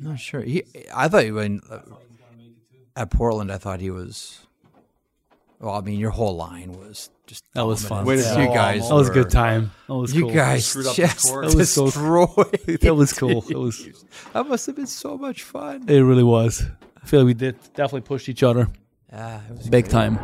Not sure. He, I thought he when uh, at Portland, I thought he was. Well, I mean, your whole line was just That was dominant. fun. Way to You guys, That was a good time. That was You cool. guys Screwed up just score. That was so- destroyed. That was cool. It was. That must have been so much fun. It really was. I feel like we did definitely pushed each other Ah, it was big time.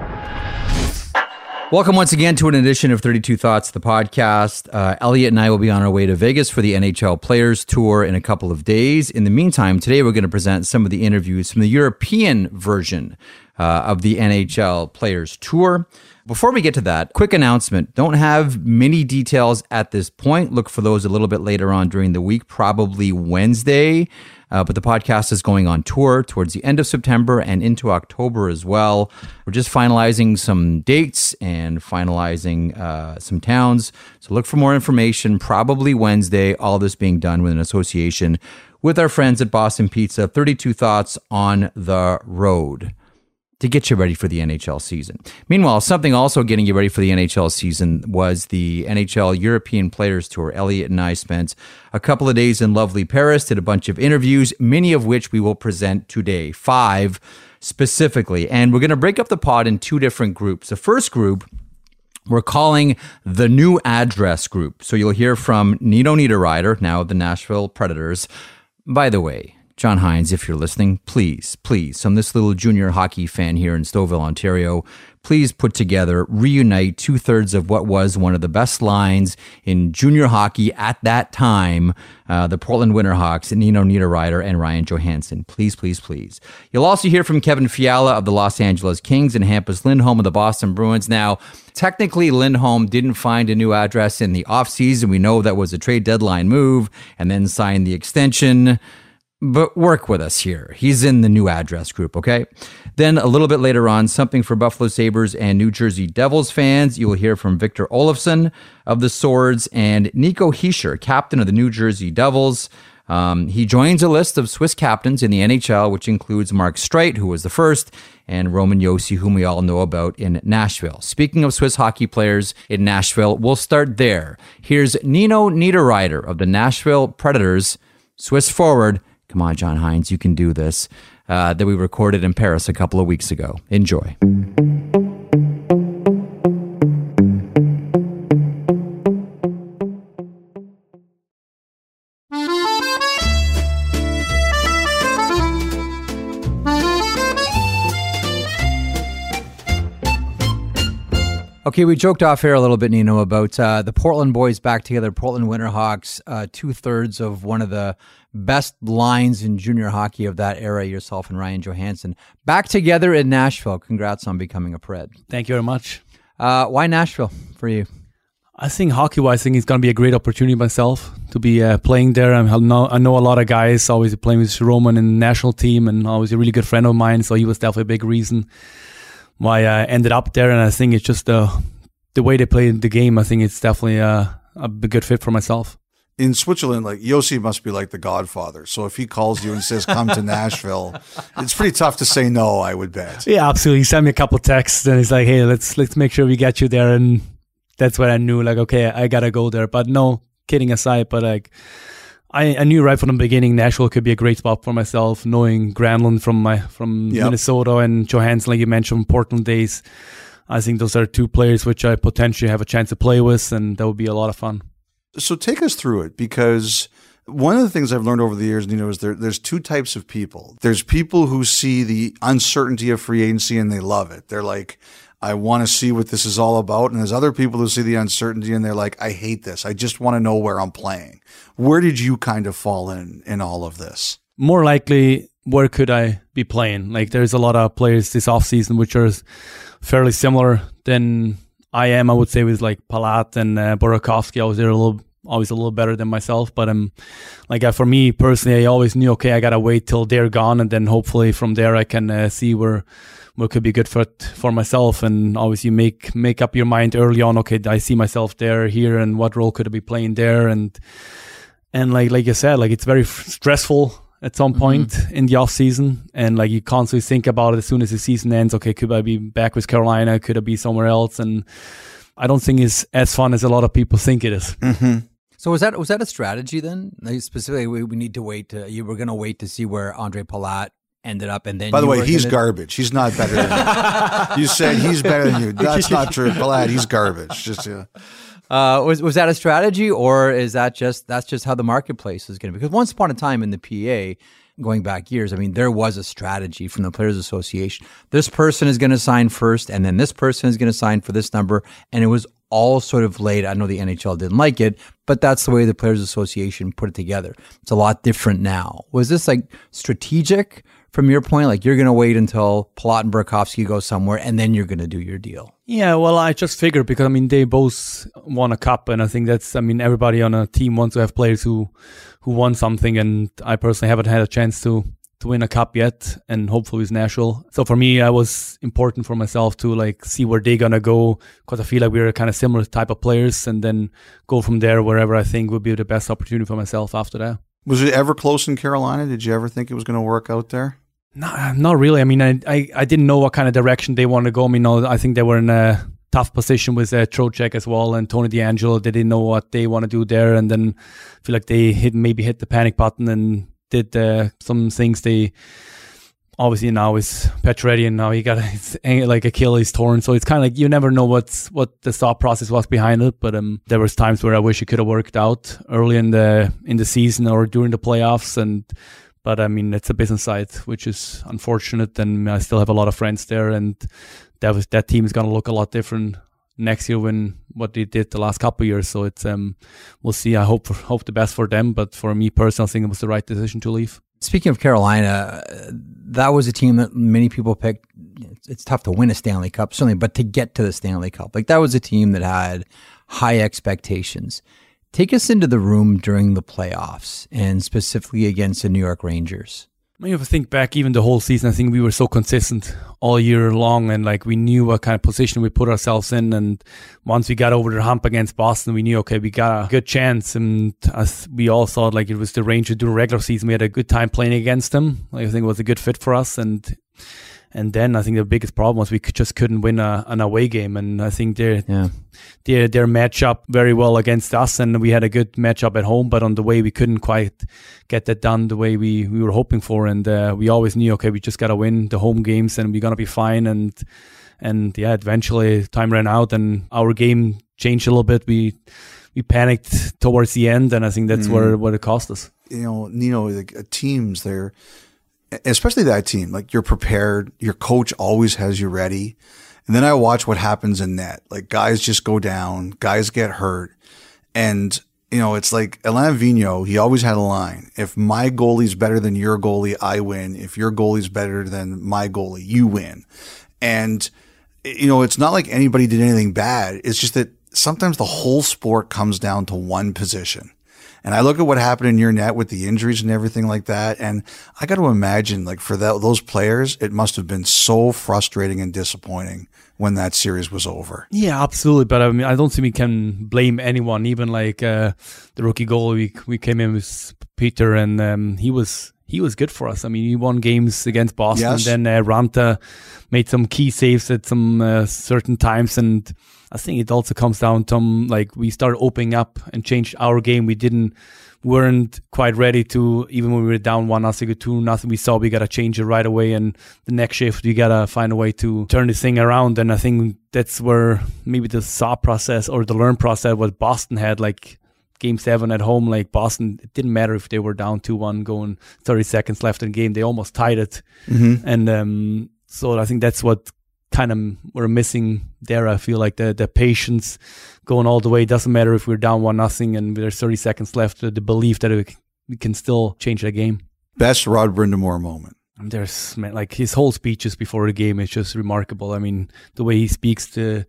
Welcome once again to an edition of 32 Thoughts, the podcast. Uh, Elliot and I will be on our way to Vegas for the NHL Players Tour in a couple of days. In the meantime, today we're going to present some of the interviews from the European version uh, of the NHL Players Tour. Before we get to that, quick announcement. Don't have many details at this point. Look for those a little bit later on during the week, probably Wednesday. Uh, but the podcast is going on tour towards the end of September and into October as well. We're just finalizing some dates and finalizing uh, some towns. So look for more information, probably Wednesday. All this being done with an association with our friends at Boston Pizza. 32 Thoughts on the Road to get you ready for the NHL season. Meanwhile, something also getting you ready for the NHL season was the NHL European Players Tour. Elliot and I spent a couple of days in lovely Paris, did a bunch of interviews, many of which we will present today, five specifically. And we're going to break up the pod in two different groups. The first group we're calling the new address group. So you'll hear from Nino Niederreiter, now of the Nashville Predators. By the way, John Hynes, if you're listening, please, please, from this little junior hockey fan here in Stouffville, Ontario, please put together, reunite two thirds of what was one of the best lines in junior hockey at that time uh, the Portland Winterhawks, Nino Niederreiter, and Ryan Johansen. Please, please, please. You'll also hear from Kevin Fiala of the Los Angeles Kings and Hampus Lindholm of the Boston Bruins. Now, technically, Lindholm didn't find a new address in the offseason. We know that was a trade deadline move and then signed the extension but work with us here. He's in the new address group, okay? Then a little bit later on, something for Buffalo Sabres and New Jersey Devils fans. You will hear from Victor Olofsson of the Swords and Nico Hischier, captain of the New Jersey Devils. Um, he joins a list of Swiss captains in the NHL, which includes Mark Streit, who was the first, and Roman Josi, whom we all know about in Nashville. Speaking of Swiss hockey players in Nashville, we'll start there. Here's Nino Niederreiter of the Nashville Predators, Swiss forward. Come on, John Hynes, you can do this. Uh, that we recorded in Paris a couple of weeks ago. Enjoy. Okay, we joked off here a little bit, Nino, about uh, the Portland boys back together, Portland Winterhawks, uh, two thirds of one of the best lines in junior hockey of that era, yourself and Ryan Johansen, back together in Nashville. Congrats on becoming a Pred. Thank you very much. Uh, why Nashville for you? I think hockey wise, I think it's going to be a great opportunity myself to be uh, playing there. I know, I know a lot of guys, always playing with Roman in the national team, and always a really good friend of mine. So he was definitely a big reason why I ended up there. And I think it's just the the way they play the game. I think it's definitely uh, a, a good fit for myself. in Switzerland, like Josi must be like the godfather. So if he calls you and says, come to Nashville, it's pretty tough to say no, I would bet. Yeah, absolutely. He sent me a couple texts, and he's like, "Hey, let's let's make sure we get you there." And that's what I knew, like, okay, I gotta go there. But no, kidding aside, but like, I, I knew right from the beginning Nashville could be a great spot for myself. Knowing Granlund from my from Yep. Minnesota and Johansen, like you mentioned, from Portland days. I think those are two players which I potentially have a chance to play with, and that would be a lot of fun. So take us through it because one of the things I've learned over the years, know, is there, there's two types of people. There's people who see the uncertainty of free agency and they love it. They're like, I want to see what this is all about. And there's other people who see the uncertainty and they're like, I hate this. I just want to know where I'm playing. Where did you kind of fall in in all of this? more likely where could I be playing? Like there's a lot of players this offseason which are fairly similar than I am, I would say, with like Palat and uh. I was there a little always a little better than myself. But I'm um like uh, for me personally I always knew okay, I gotta wait till they're gone and then hopefully from there I can uh, see where what could be good for for myself and obviously make make up your mind early on okay i see myself there here and what role could i be playing there and and like like you said like it's very f- stressful at some point in the off season and like you constantly think about it as soon as the season ends okay could i be back with carolina could i be somewhere else and i don't think it's as fun as a lot of people think it is. Mm-hmm. So was that was that a strategy then? Like specifically, we, we need to wait. To, you were going to wait to see where Andre Palat ended up, and then. By the way, he's gonna- garbage. He's not better than you. you said he's better than you. That's not true. glad he's garbage. Just uh, Uh, was was that a strategy, or is that just that's just how the marketplace is going to be? Because once upon a time in the PA, going back years, I mean, there was a strategy from the Players Association. This person is going to sign first, and then this person is going to sign for this number, and it was all sort of laid. I know the NHL didn't like it, but that's the way the Players Association put it together. It's a lot different now. Was this like strategic from your point? Like you're going to wait until Palat and Burakovsky go somewhere, and then you're going to do your deal. Yeah, well, I just figured because I mean they both won a cup, and I think that's I mean everybody on a team wants to have players who who won something, and I personally haven't had a chance to to win a cup yet, and hopefully it's Nashville. So for me, I was important for myself to like see where they're gonna go because I feel like we're kind of similar type of players, and then go from there wherever I think would be the best opportunity for myself after that. was it ever close in Carolina? Did you ever think it was going to work out there? No, not really. I mean, I, I, I didn't know what kind of direction they want to go. I mean, no, I think they were in a tough position with uh, Trocheck as well and Tony DeAngelo. They didn't know what they want to do there, and then I feel like they hit maybe hit the panic button and did uh, some things they. Obviously now is Pacioretty and now he got his, like Achilles torn, so it's kind of like you never know what's what the thought process was behind it. But um, there was times where I wish it could have worked out early in the in the season or during the playoffs, and but I mean, it's a business side, which is unfortunate. And I still have a lot of friends there, and that was that team is going to look a lot different next year when what they did the last couple years. So it's um, we'll see. I hope hope the best for them, but for me personally, I think it was the right decision to leave. Speaking of Carolina, that was a team that many people picked. It's tough to win a Stanley Cup, certainly, but to get to the Stanley Cup, like that was a team that had high expectations. Take us into the room during the playoffs and specifically against the New York Rangers. If I think back, even the whole season, I think we were so consistent all year long, and like we knew what kind of position we put ourselves in. And once we got over the hump against Boston, we knew okay, we got a good chance. And as we all thought, like it was the Rangers during regular season, we had a good time playing against them. Like I think it was a good fit for us, and and then I think the biggest problem was we could, just couldn't win a, an away game, and I think they Yeah. their their matchup very well against us, and we had a good matchup at home. But on the way, we couldn't quite get that done the way we, we were hoping for, and uh, we always knew okay, we just gotta win the home games, and we're gonna be fine. And and yeah, eventually time ran out, and our game changed a little bit. We we panicked towards the end, and I think that's where what it cost us. you know, Nino, like uh, teams there, especially that team, like you're prepared. Your coach always has you ready. And then I watch what happens in net. Like guys just go down, guys get hurt. And, you know, it's like Alain Vigneault, he always had a line. If my goalie's better than your goalie, I win. If your goalie's better than my goalie, you win. And, you know, it's not like anybody did anything bad. It's just that sometimes the whole sport comes down to one position. And I look at what happened in your net with the injuries and everything like that. And I got to imagine, like, for that, those players, it must have been so frustrating and disappointing when that series was over. Yeah, absolutely. But I mean, I don't think we can blame anyone. Even like uh, the rookie goalie, we we came in with Peter, and um, he was he was good for us. I mean, he won games against Boston. Yes. And then uh, Raanta made some key saves at some uh, certain times, and I think it also comes down to um, like we started opening up and changed our game. We didn't weren't quite ready to even when we were down one nothing or two nothing. We saw we gotta change it right away, and the next shift we gotta find a way to turn this thing around. And I think that's where maybe the saw process or the learn process what Boston had like. Game seven at home, like Boston, it didn't matter if they were down two one, going thirty seconds left in the game. They almost tied it, and um, so I think that's what kind of we're missing there. I feel like the the patience going all the way. It doesn't matter if we're down one nothing and there's 30 seconds left. The belief that we we can still change the game. Best Rod Brind'Amour moment. There's man, like his whole speeches before the game is just remarkable. I mean, the way he speaks to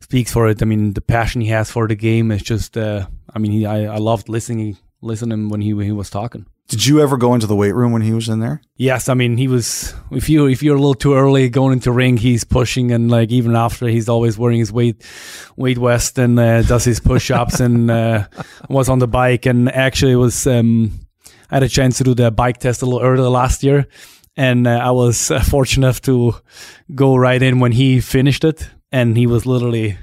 speaks for it. I mean, the passion he has for the game is just. Uh, I mean, he, I I loved listening listening when he when he was talking. Did you ever go into the weight room when he was in there? Yes, I mean he was. If you if you're a little too early going into ring, he's pushing, and like even after, he's always wearing his weight weight vest and uh, does his push ups and uh, was on the bike. And actually, was um, I had a chance to do the bike test a little earlier last year, and uh, I was uh, fortunate enough to go right in when he finished it, and he was literally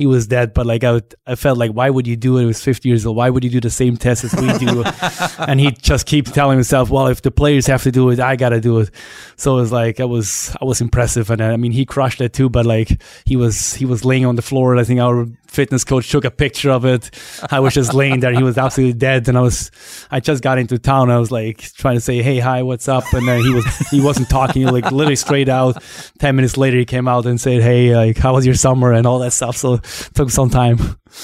he was dead. But like I, would, I felt like, why would you do it? He was 50 years old. Why would you do the same test as we do? and he just keeps telling himself, well, if the players have to do it, I gotta do it. So it was like I was, I was impressive, and uh, I mean, he crushed it too. But like he was, he was laying on the floor. I think our fitness coach took a picture of it. I was just laying there. He was absolutely dead, and I was, I just got into town. I was like trying to say, hey, hi, what's up? And then he was, he wasn't talking. Like literally straight out. Ten minutes later, he came out and said, hey, like how was your summer and all that stuff. So took some time.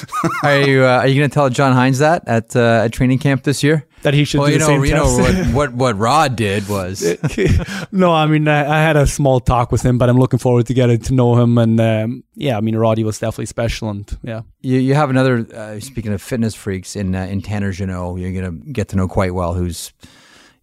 are you uh, are you going to tell John Hynes that at uh, at training camp this year? That he should well, do you the know, same you know what, what what Rod did was no, I mean I, I, had a small talk with him, but I'm looking forward to getting to know him. And um, yeah, I mean Roddy was definitely special, and yeah. You you have another uh, speaking of fitness freaks in uh, in Tanner Jeannot, you're going to get to know quite well. Who's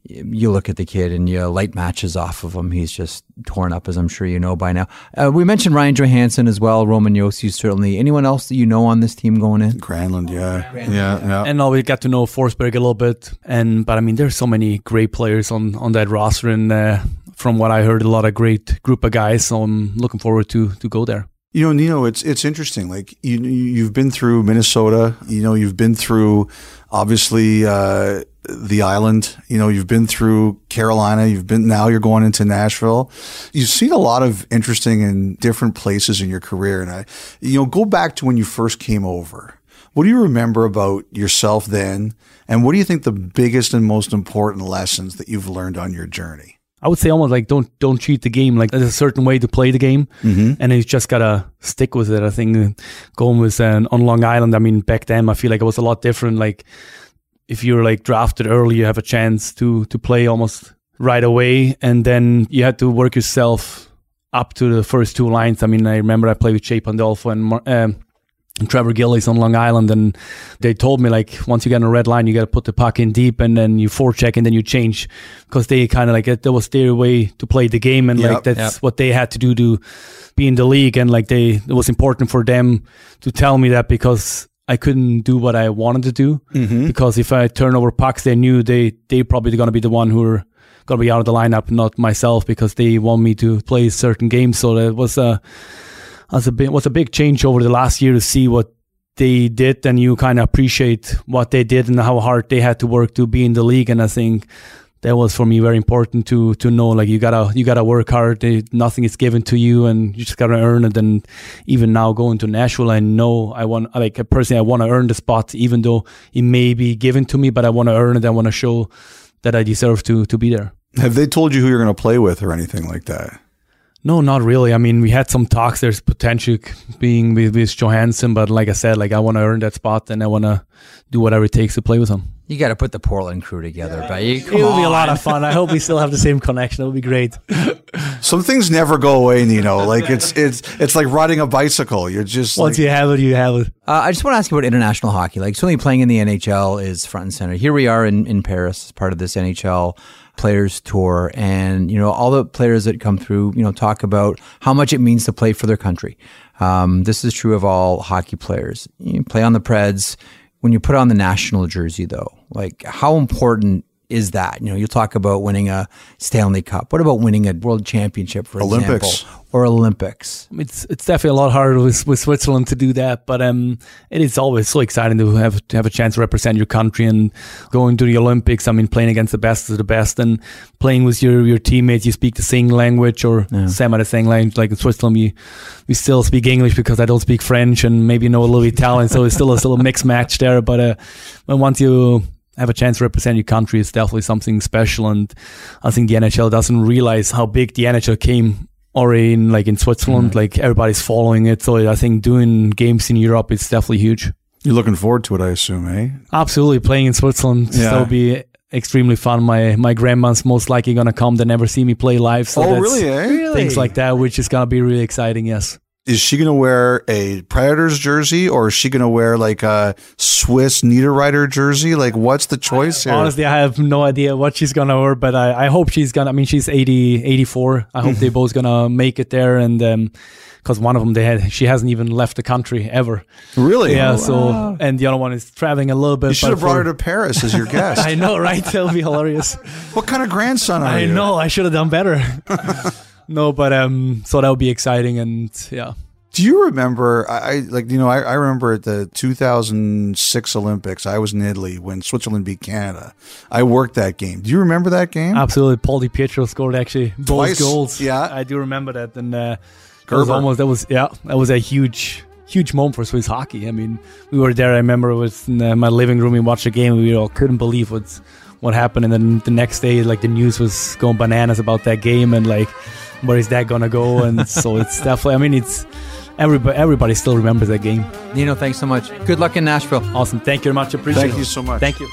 you look at the kid and you light matches off of him. He's just torn up, as I'm sure you know by now. Uh, we mentioned Ryan Johansen as well, Roman Josi certainly. Anyone else that you know on this team going in? Granlund, yeah, Granlund. yeah, yeah. And now we got to know Forsberg a little bit, and but I mean, there's so many great players on on that roster, and uh, from what I heard, a lot of great group of guys. So I'm looking forward to to go there. You know, Nino, it's it's interesting. Like you, you've been through Minnesota. You know, you've been through obviously uh, the island. You know, you've been through Carolina. You've been now you're going into Nashville. You've seen a lot of interesting and different places in your career. And I, you know, go back to when you first came over. What do you remember about yourself then? And what do you think the biggest and most important lessons that you've learned on your journey? I would say almost like don't don't cheat the game. Like there's a certain way to play the game, mm-hmm. and you just gotta stick with it. I think going with uh, on Long Island. I mean, back then I feel like it was a lot different. Like if you're like drafted early, you have a chance to to play almost right away, and then you had to work yourself up to the first two lines. I mean, I remember I played with Jay Pandolfo and. Um, and Trevor Gillies on Long Island, and they told me like once you get on a red line, you got to put the puck in deep, and then you forecheck, and then you change because they kind of like that was their way to play the game, and Yep, like that's yep. what they had to do to be in the league, and like they it was important for them to tell me that because I couldn't do what I wanted to do Mm-hmm. because if I turn over pucks, they knew they they probably going to be the one who are going to be out of the lineup, not myself, because they want me to play certain games. So that was a was a was a big change over the last year to see what they did, and you kind of appreciate what they did and how hard they had to work to be in the league. And I think that was for me very important to to know like you gotta you gotta work hard. They, nothing is given to you, and you just gotta earn it. And even now going to Nashville, I know I want like personally I want to earn the spot, even though it may be given to me, but I want to earn it. I want to show that I deserve to to be there. Have they told you who you're going to play with or anything like that? No, not really. I mean, we had some talks. There's potential being with, with Johansen, but like I said, like I want to earn that spot and I want to do whatever it takes to play with him. You got to put the Portland crew together, but you, It will be a lot of fun. I hope we still have the same connection. It will be great. Some things never go away, Nino. Like it's it's it's like riding a bicycle. You're just Once like, you have it, you have it. Uh, I just want to ask you about international hockey. Like, certainly playing in the NHL is front and center. Here we are in, in Paris as part of this NHL Players Tour, and you know all the players that come through. You know, talk about how much it means to play for their country. Um, this is true of all hockey players. You play on the Preds. When you put on the national jersey, though, like how important is that? You know, you talk about winning a Stanley Cup. What about winning a World Championship, for Olympics. example, or Olympics? It's it's definitely a lot harder with, with Switzerland to do that, but um, it is always so exciting to have to have a chance to represent your country and going to the Olympics. I mean, playing against the best of the best and playing with your, your teammates. You speak the same language or semi the same language. Like in Switzerland, we we still speak English because I don't speak French and maybe know a little Italian, so it's still a still a mixed match there. But uh, when once you have a chance to represent your country, is definitely something special. And I think the NHL doesn't realize how big the NHL came already in like in Switzerland. Like everybody's following it. So I think doing games in Europe is definitely huge. you're looking forward to it, I assume, eh? Absolutely, playing in Switzerland Yeah. that'll be extremely fun. My my grandma's most likely gonna come. They never see me play live, so oh, that's really, eh? things like that, which is gonna be really exciting. Yes. Is she going to wear a Predators jersey or is she going to wear like a Swiss Niederreiter jersey? Like, what's the choice here? Honestly, I have no idea what she's gonna wear, but I, I hope she's gonna. I mean, she's 80, 84. I hope they mm-hmm. both gonna make it there, and um, because one of them they had, she hasn't even left the country ever. really? Yeah. Oh, So, and the other one is traveling a little bit. you should have brought for- her to Paris as your guest. I know, right? That'll be hilarious. what kind of grandson are I you? I know. I should have done better. no, but um, so that would be exciting, and yeah. Do you remember? I I- like you know. I, I remember at the 2006 Olympics. I was in Italy when Switzerland beat Canada. I worked that game. Do you remember that game? Absolutely, Paul Di Pietro scored actually both Twice, goals. yeah. I do remember that, and uh, that was almost that was yeah that was a huge huge moment for Swiss hockey. I mean, we were there. I remember it was in uh, my living room. We watched the game. We all couldn't believe what's what happened, and then the next day, like the news was going bananas about that game, and like where is that gonna go? And so it's definitely. I mean, it's everybody everybody still remembers that game. Nino, thanks so much. Good luck in Nashville. Awesome. Thank you very much. Appreciate Thank it. you so much. Thank you.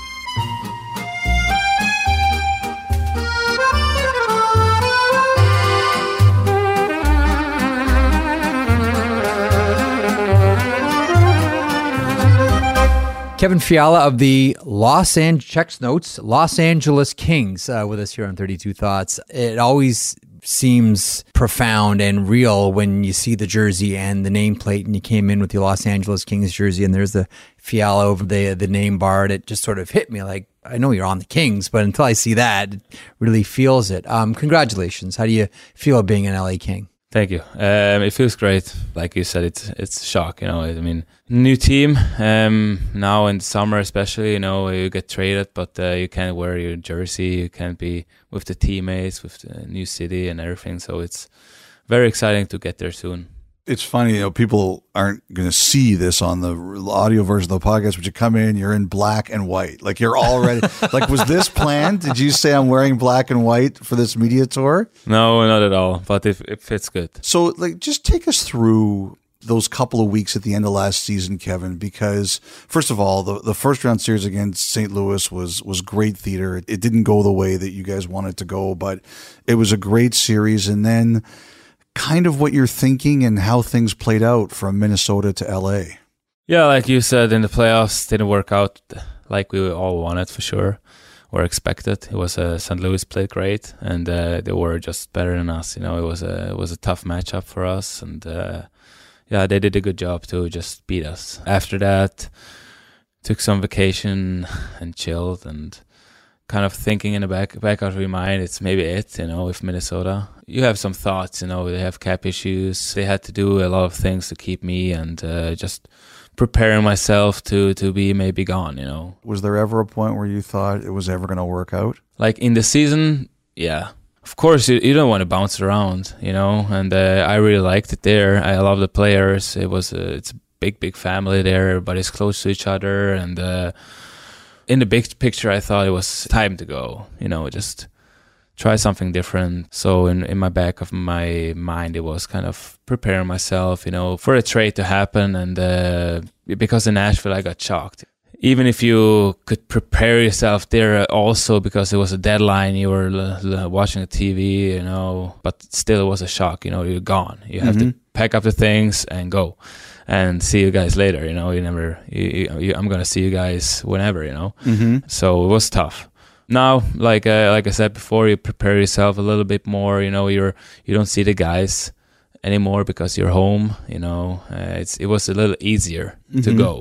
Kevin Fiala of the Los Angeles checks notes, Los Angeles Kings, uh, with us here on Thirty Two Thoughts. It always seems profound and real when you see the jersey and the nameplate, and you came in with the Los Angeles Kings jersey, and there's the Fiala over the the name bar. and It just sort of hit me like I know you're on the Kings, but until I see that, it really feels it. Um, congratulations. How do you feel being an LA King? Thank you. Um, it feels great. Like you said, it's it's a shock. You know, I mean, new team. Um, now in the summer, especially, you know, you get traded, but uh, you can't wear your jersey. You can't be with the teammates, with the new city and everything. So it's very exciting to get there soon. It's funny, you know, people aren't going to see this on the audio version of the podcast, but you come in, you're in black and white. Like you're already, like, was this planned? Did you say I'm wearing black and white for this media tour? No, not at all. But it, it fits good. So, like, just take us through those couple of weeks at the end of last season, Kevin, because first of all, the, the first round series against St. Louis was was great theater. It, it didn't go the way that you guys wanted to go, but it was a great series. And then kind of what you're thinking and how things played out from Minnesota to LA. Yeah, like you said, in the playoffs didn't work out like we all wanted for sure or expected. It was uh, St. Louis played great, and uh, they were just better than us. You know, it was a it was a tough matchup for us, and uh, yeah, they did a good job to just beat us. After that, took some vacation and chilled, and kind of thinking in the back back of your mind, it's maybe it. You know, with Minnesota, you have some thoughts. You know, they have cap issues. They had to do a lot of things to keep me, and uh, just preparing myself to to be maybe gone. You know, Was there ever a point where you thought it was ever going to work out? like in the season, yeah. Of course, you, you don't want to bounce around, you know. And uh, I really liked it there. I love the players. It was a, it's a big, big family there. Everybody's close to each other. And uh, in the big picture, I thought it was time to go. You know, just try something different. So in in my back of my mind, it was kind of preparing myself, you know, for a trade to happen. And uh, because in Nashville, I got shocked even if you could prepare yourself there also because it was a deadline you were l- l- watching the tv you know but still it was a shock you know you're gone you have to mm-hmm. pack up the things and go and see you guys later you know? You never you, you, you, i'm gonna see you guys whenever you know? Mm-hmm. so it was tough. Now like uh, like i said before you prepare yourself a little bit more you know? You're you don't see the guys anymore because you're home you know? Uh, it's it was a little easier to Mhm. go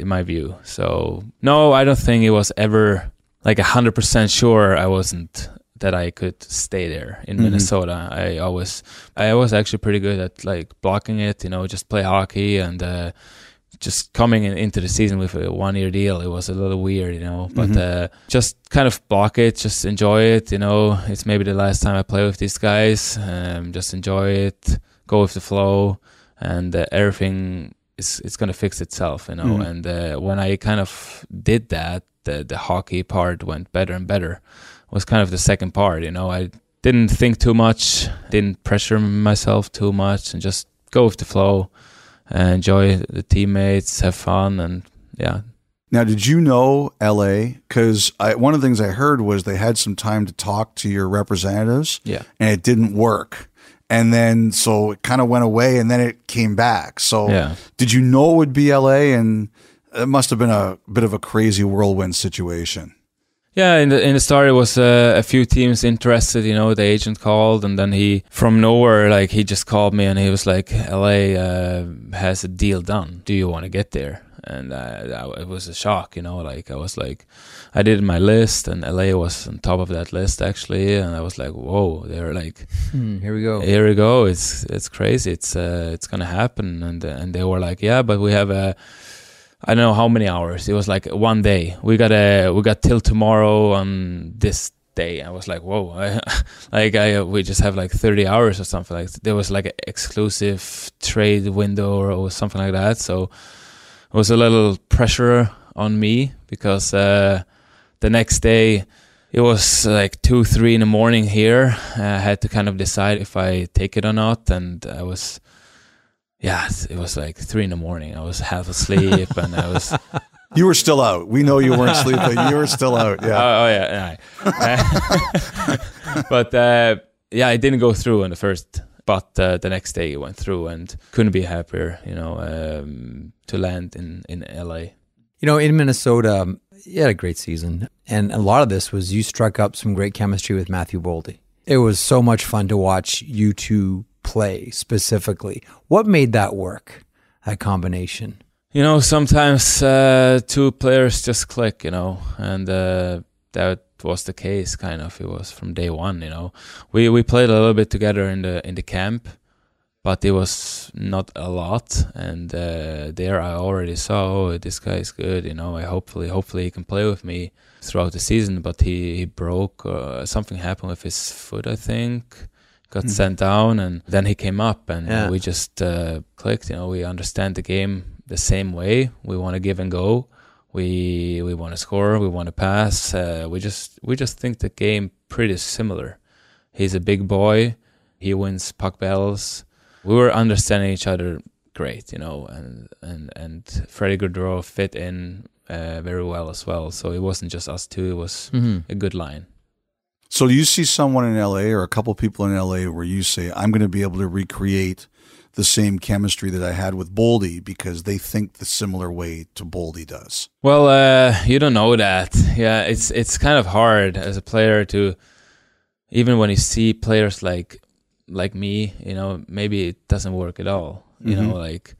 in my view. So no i don't think it was ever like 100% sure i wasn't that i could stay there in Mhm. minnesota i always i was actually pretty good at like blocking it you know just play hockey and uh just coming in, into the season with a one year deal, it was a little weird, you know. But Mhm. uh, just kind of block it, just enjoy it, you know. It's maybe the last time I play with these guys. Um, just enjoy it, go with the flow, and uh, everything is it's gonna fix itself, you know. Mhm. And uh, when I kind of did that, the the hockey part went better and better. Was kind of the second part, you know. I didn't think too much, didn't pressure myself too much, and just go with the flow and enjoy the teammates, have fun, and yeah. Now, did you know LA? Because one of the things I heard was they had some time to talk to your representatives, Yeah. and it didn't work. And then, so it kind of went away, and then it came back. So, Yeah. did you know it would be LA? And it must have been a bit of a crazy whirlwind situation. Yeah, in the in the start, it was uh, a few teams interested. You know, the agent called, and then he, from nowhere, like he just called me, and he was like, "LA uh, has a deal done. Do you want to get there?" and uh, it was a shock. You know, like I was like, I did my list, and LA was on top of that list actually, and I was like, whoa, they're like, Hmm, here we go. here we go. It's it's crazy. It's uh, it's gonna happen, and and they were like, yeah, but we have a. I don't know how many hours. It was like one day. We got a we got till tomorrow on this day. I was like, whoa, like I we just have like thirty hours or something. Like there was like an exclusive trade window or, or something like that. So it was a little pressure on me because uh, the next day it was like two, three in the morning here. I had to kind of decide if I take it or not, and I was, yeah, it was like three in the morning. I was half asleep, and I was, oh, You were still out. We know you weren't sleeping. You were still out. Yeah. oh yeah, yeah. but uh, yeah, it didn't go through on the first. But uh, the next day it went through, and couldn't be happier, you know, um, to land in in LA. You know, in Minnesota, um, you had a great season. And a lot of this was you struck up some great chemistry with Matthew Boldy. It was so much fun to watch you two play specifically. What made that work, that combination? you know sometimes uh, two players just click you know and uh, that was the case kind of it was from day one you know we we played a little bit together in the in the camp but it was not a lot and uh, there i already saw oh, this guy is good you know i hopefully hopefully he can play with me throughout the season but he, he broke uh, something happened with his foot i think got Mhm. sent down and then he came up and Yeah. we just uh, clicked you know we understand the game the same way. We want to give and go. We we want to score. We want to pass. Uh, we just we just think the game pretty similar. He's a big boy. He wins puck battles. We were understanding each other great you know and and and Freddie Gaudreau fit in uh, very well as well. So it wasn't just us two. It was Mm-hmm. a good line So, you see someone in LA or a couple people in LA where you say, I'm going to be able to recreate the same chemistry that I had with Boldy because they think the similar way to Boldy does? Well, uh, you don't know that. Yeah, it's it's kind of hard as a player to, even when you see players like like me, you know, maybe it doesn't work at all. You know, like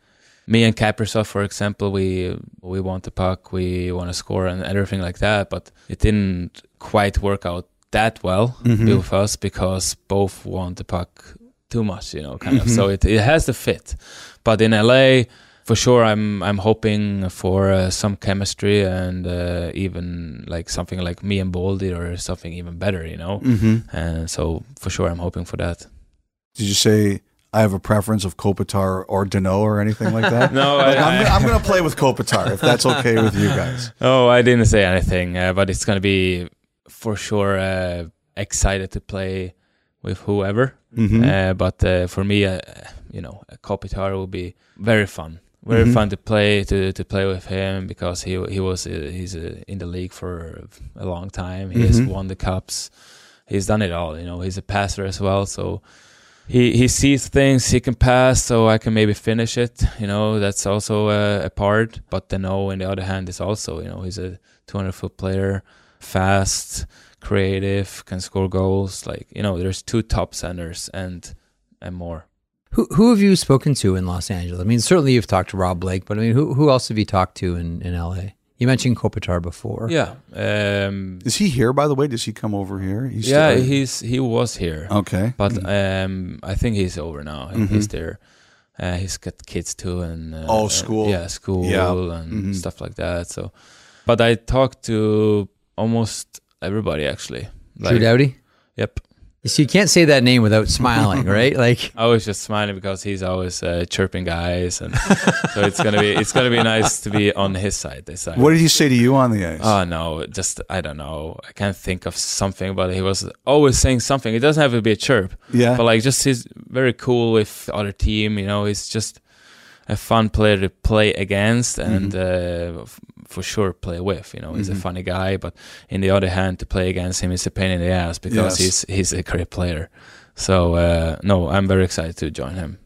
me and Kaprizov, for example, we we want the puck, we want to score and everything like that, but it didn't quite work out that well Mhm. with us because both want the puck too much, you know, kind of. So it, it has to fit. But in LA, for sure, I'm I'm hoping for uh, some chemistry and uh, even like something like me and Boldy or something even better, you know. Mm-hmm. And so for sure, I'm hoping for that. Did you say, I have a preference of Kopitar or Danault or anything like that? No, Like, I, I'm, I- I'm going to play with Kopitar if that's okay with you guys. Oh, I didn't say anything, uh, but it's gonna be for sure uh, excited to play with whoever. Mm-hmm. Uh, but uh, for me, uh, you know, a Kopitar will be very fun. Very Mhm. fun to play to, to play with him because he he was uh, he's uh, in the league for a long time. He has Mhm. won the cups. He's done it all. You know, he's a passer as well. So he he sees things. He can pass, so I can maybe finish it. You know, that's also uh, a part. But Danault, on the other hand, is also you know he's a 200 foot player, fast, creative, can score goals. Like you know, there's two top centers and and more. Who, who have you spoken to in Los Angeles? I mean, certainly you've talked to Rob Blake, but I mean, who, who else have you talked to in, in LA? You mentioned Kopitar before. Yeah, um, Is he here, by the way? Does he come over here? He's yeah, still- he's he was here, okay. but um, I think he's over now. Mhm. He's there. Uh, he's got kids too, and uh, Oh, school. yeah, school, Yeah. and Mhm. stuff like that. So, but I talked to almost everybody actually. Drew Doughty? Yep. So you can't say that name without smiling, right? Like, I was just smiling because he's always uh, chirping guys, and so it's gonna be it's gonna be nice to be on his side this time. What did he say to you on the ice? Oh no, just I don't know. I can't think of something, but he was always saying something. It doesn't have to be a chirp, yeah. but like just he's very cool with other team. You know, he's just a fun player to play against and uh, f- for sure play with. You know, he's Mhm. a funny guy, but in the other hand, to play against him is a pain in the ass because Yes. he's he's a great player. So uh, no, I'm very excited to join him.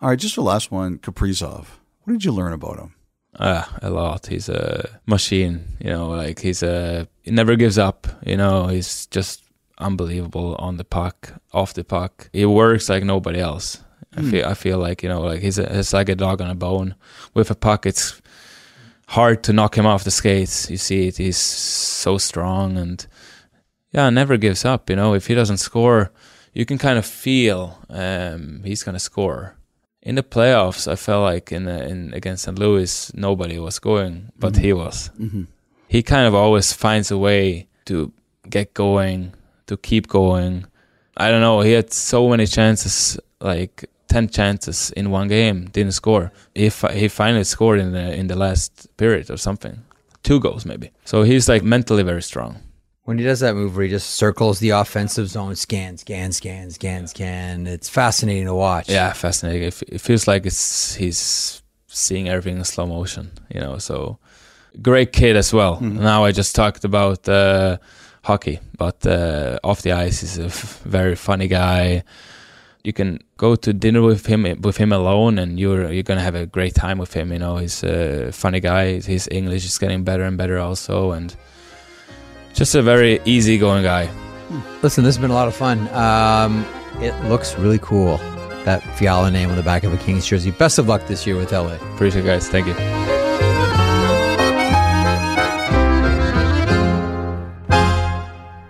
All right, just the last one, Kaprizov. What did you learn about him? Ah, a lot. He's a machine. You know, like he's a he never gives up. You know, he's just unbelievable on the puck, off the puck. He works like nobody else. I feel I feel like you know, like he's a, it's like a dog on a bone. With a puck, it's hard to knock him off the skates. You see it; he's so strong and yeah, never gives up. You know, if he doesn't score, you can kind of feel um, he's gonna score. In the playoffs, I felt like in, the, in against St. Louis, nobody was going, but Mm-hmm. he was. He kind of always finds a way to get going, to keep going. I don't know. He had so many chances, like ten chances in one game, didn't score. He fi- he finally scored in the in the last period or something, two goals maybe. So he's like mentally very strong. When he does that move where he just circles the offensive zone, scan, scan, scan, scan, scan, it's fascinating to watch. Yeah, fascinating. It, it feels like it's he's seeing everything in slow motion, you know. So great kid as well. Now I just talked about uh, hockey, but uh, off the ice, he's a f- very funny guy. You can go to dinner with him with him alone, and you're you're gonna have a great time with him. You know, he's a funny guy. His English is getting better and better also, and just a very easygoing guy. Listen, this has been a lot of fun. Um, it looks really cool. That Fiala name on the back of a Kings jersey. Best of luck this year with LA. Appreciate it, guys. Thank you.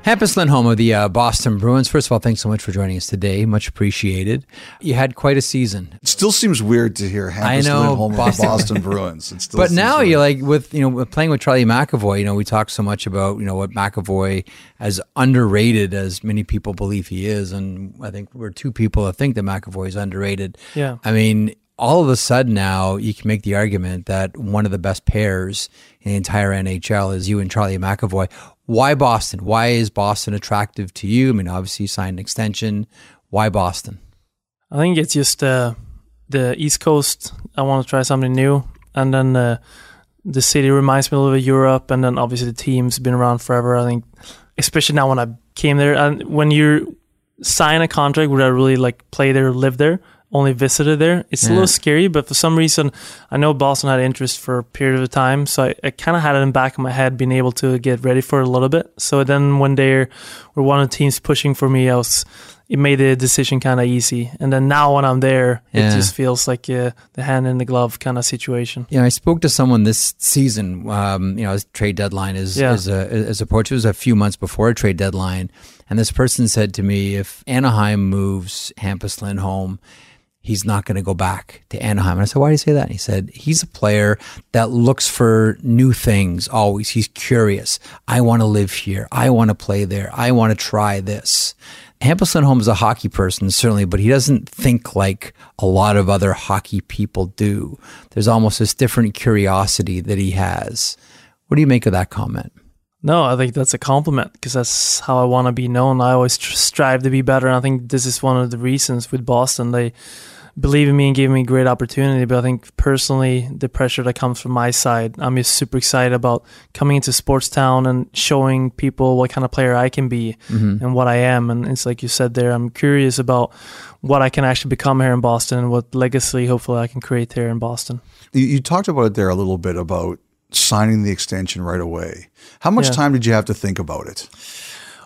Hampus Lindholm of the uh, Boston Bruins. First of all, thanks so much for joining us today. Much appreciated. You had quite a season. It still seems weird to hear I know, Lindholm of Boston- Boston Bruins. It still But seems now weird. you're like with you know playing with Charlie McAvoy. You know we talk so much about you know what McAvoy as underrated as many people believe he is, and I think we're two people that think that McAvoy is underrated. Yeah. I mean, all of a sudden now you can make the argument that one of the best pairs in the entire NHL is you and Charlie McAvoy. Why Boston? Why is Boston attractive to you? I mean, obviously you signed an extension. Why Boston? I think it's just uh, the East Coast. I want to try something new, and then uh, the city reminds me a little bit of Europe, and then obviously the team's been around forever. I think, especially now when I came there, and when you sign a contract where I really like play there, live there, only visited there, it's a little scary. But for some reason, I know Boston had interest for a period of time, so I, I kind of had it in the back of my head, being able to get ready for it a little bit. So then when they were one of the teams pushing for me, I was it made the decision kind of easy. And then now when I'm there, Yeah. it just feels like uh, the hand in the glove kind of situation. Yeah, I spoke to someone this season. Um, you know, trade deadline is Yeah. is a is approached. It was a few months before a trade deadline, and this person said to me, if Anaheim moves Hampus Lindholm, he's not going to go back to Anaheim. And I said, why do you say that? And he said, he's a player that looks for new things always. He's curious. I want to live here. I want to play there. I want to try this. Hampus Lindholm is a hockey person, certainly, but he doesn't think like a lot of other hockey people do. There's almost this different curiosity that he has. What do you make of that comment? No, I think that's a compliment because that's how I want to be known. I always tr- strive to be better. And I think this is one of the reasons with Boston. They believe in me and gave me a great opportunity. But I think personally, the pressure that comes from my side, I'm just super excited about coming into sports town and showing people what kind of player I can be mm-hmm. and what I am. And it's like you said there, I'm curious about what I can actually become here in Boston and what legacy hopefully I can create here in Boston. You, you talked about it there a little bit about signing the extension right away. How much Yeah. time did you have to think about it?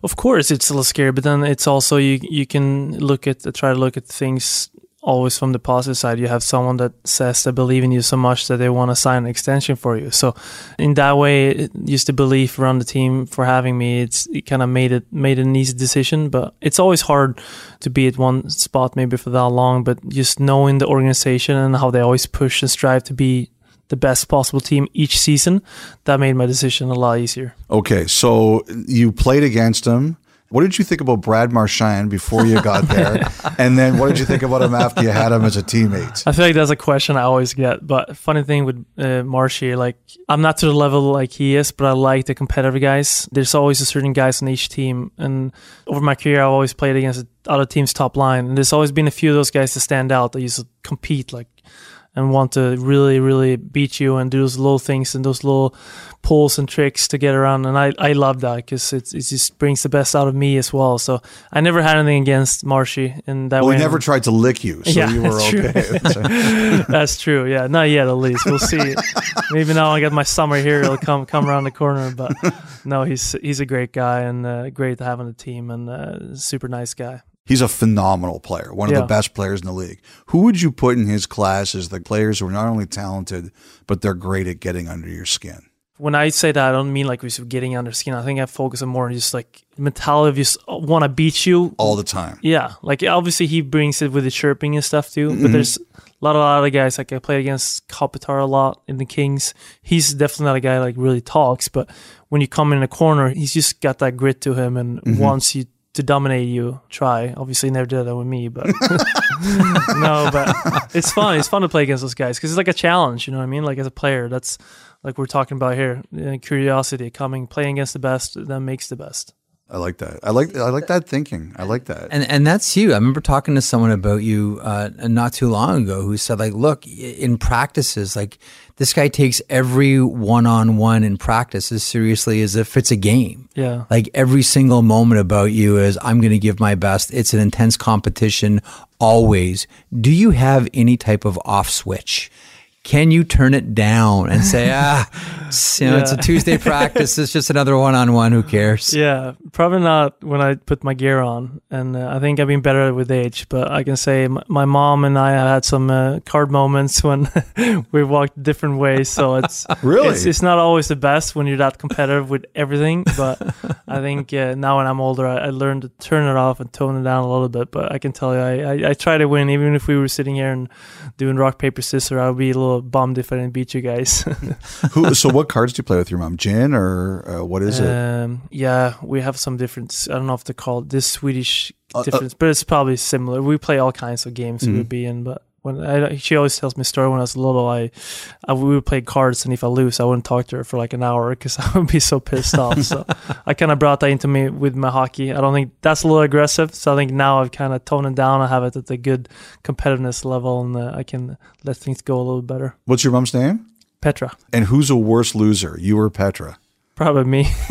Of course, it's a little scary, but then it's also you you can look at try to look at things always from the positive side. You have someone that says they believe in you so much that they want to sign an extension for you. So in that way, just the belief around the team for having me, it's it kind of made it made an easy decision. But it's always hard to be at one spot maybe for that long. But just knowing the organization and how they always push and strive to be the best possible team each season, that made my decision a lot easier. Okay, so you played against him. What did you think about Brad Marchand before you got there? and then what did you think about him after you had him as a teammate? I feel like that's a question I always get. But funny thing with uh, Marshy, like I'm not to the level like he is, but I like the competitive guys. There's always a certain guys on each team, and over my career, I've always played against other team's top line, and there's always been a few of those guys that stand out that used to compete like and want to really, really beat you and do those little things and those little pulls and tricks to get around. And I, I love that because it, it just brings the best out of me as well. So I never had anything against Marshy in that Well, way. he never tried to lick you, so Yeah, you were that's true. okay. That's true. Yeah, not yet. At least we'll see. Maybe now I got my summer here. It'll come come around the corner. But no, he's he's a great guy and uh, great to have on the team and uh, super nice guy. He's a phenomenal player, one of Yeah. the best players in the league. Who would you put in his class as the players who are not only talented, but they're great at getting under your skin? when I say that, I don't mean like we're getting under skin. I think I focus on more on just like mentality of just want to beat you. All the time. Yeah, like obviously he brings it with the chirping and stuff too. Mm-hmm. But there's a lot of other guys. Like I played against Kopitar a lot in the Kings. He's definitely not a guy like really talks. But when you come in the corner, he's just got that grit to him and Mm-hmm. wants you to dominate you. Try. Obviously, never did that with me, but no. But it's fun. It's fun to play against those guys because it's like a challenge. You know what I mean? Like as a player, that's like we're talking about here. uh, Curiosity, coming, playing against the best that makes the best. I like that. I like I like that thinking. I like that. And and that's you. I remember talking to someone about you uh, not too long ago who said like, look, in practices, like this guy takes every one on one in practice as seriously as if it's a game. Yeah. Like every single moment about you is I'm going to give my best. It's an intense competition always. Do you have any type of off switch? Can you turn it down and say, ah, it's, you know, it's a Tuesday practice. It's just another one on one. Who cares? Yeah, probably not when I put my gear on, and uh, I think I've been better with age. But I can say m- my mom and I had some uh, card moments when we walked different ways. So it's Really? it's, it's not always the best when you're that competitive with everything. But I think uh, now when I'm older, I, I learned to turn it off and tone it down a little bit. But I can tell you, I, I, I try to win, even if we were sitting here and doing rock paper scissors. I would be a little bummed if I didn't beat you guys. Who, so, what cards do you play with your mom? Gin or uh, what is it? Um, yeah, we have some difference. I don't know if they're called this Swedish Uh, uh, difference, but it's probably similar. We play all kinds of games. We Mhm. would be in, but when I, she always tells me a story when I was little, I, I we would play cards, and if I lose, I wouldn't talk to her for like an hour because I would be so pissed off. So I kind of brought that into me with my hockey. I don't think that's a little aggressive. So I think now I've kind of toned it down. I have it at a good competitiveness level, and uh, I can let things go a little better. What's your mom's name? Petra. And who's a worse loser, you or Petra? Probably me.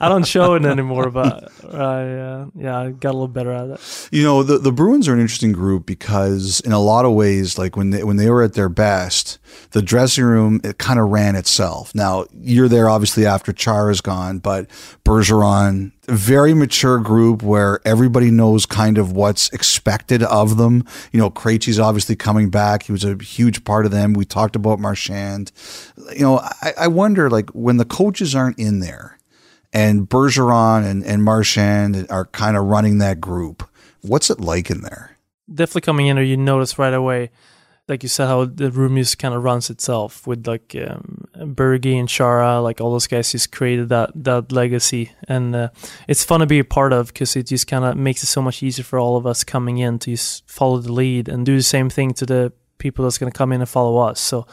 I don't show it anymore, but I uh, yeah, I got a little better at it. You know, the, the Bruins are an interesting group because in a lot of ways, like when they when they were at their best, the dressing room it kind of ran itself. Now you're there obviously after Char has gone, but Bergeron, very mature group where everybody knows kind of what's expected of them. You know, Krejci's obviously coming back; he was a huge part of them. We talked about Marchand. You know, I, I wonder like when the coaches aren't in there and Bergeron and, and Marchand are kind of running that group. What's it like in there? Definitely coming in there, you notice right away, like you said, how the room just kind of runs itself with like um, Berge and Chara, like all those guys just created that that legacy, and uh, it's fun to be a part of because it just kind of makes it so much easier for all of us coming in to just follow the lead and do the same thing to the people that's going to come in and follow us. So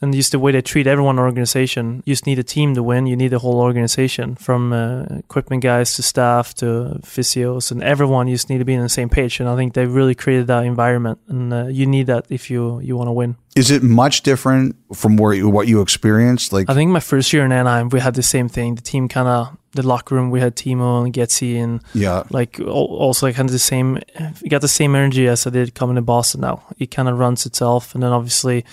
and just the way they treat everyone in the organization. You just need a team to win. You need the whole organization, from uh, equipment guys to staff to physios and everyone. You just need to be on the same page. And I think they really created that environment, and uh, you need that if you you want to win. Is it much different from where you, what you experienced? Like, I think my first year in Anaheim, we had the same thing. The team kind of the locker room. We had Timo and Getzi and yeah, like also like kind of the same. Got the same energy as I did coming to Boston. Now it kind of runs itself, and then obviously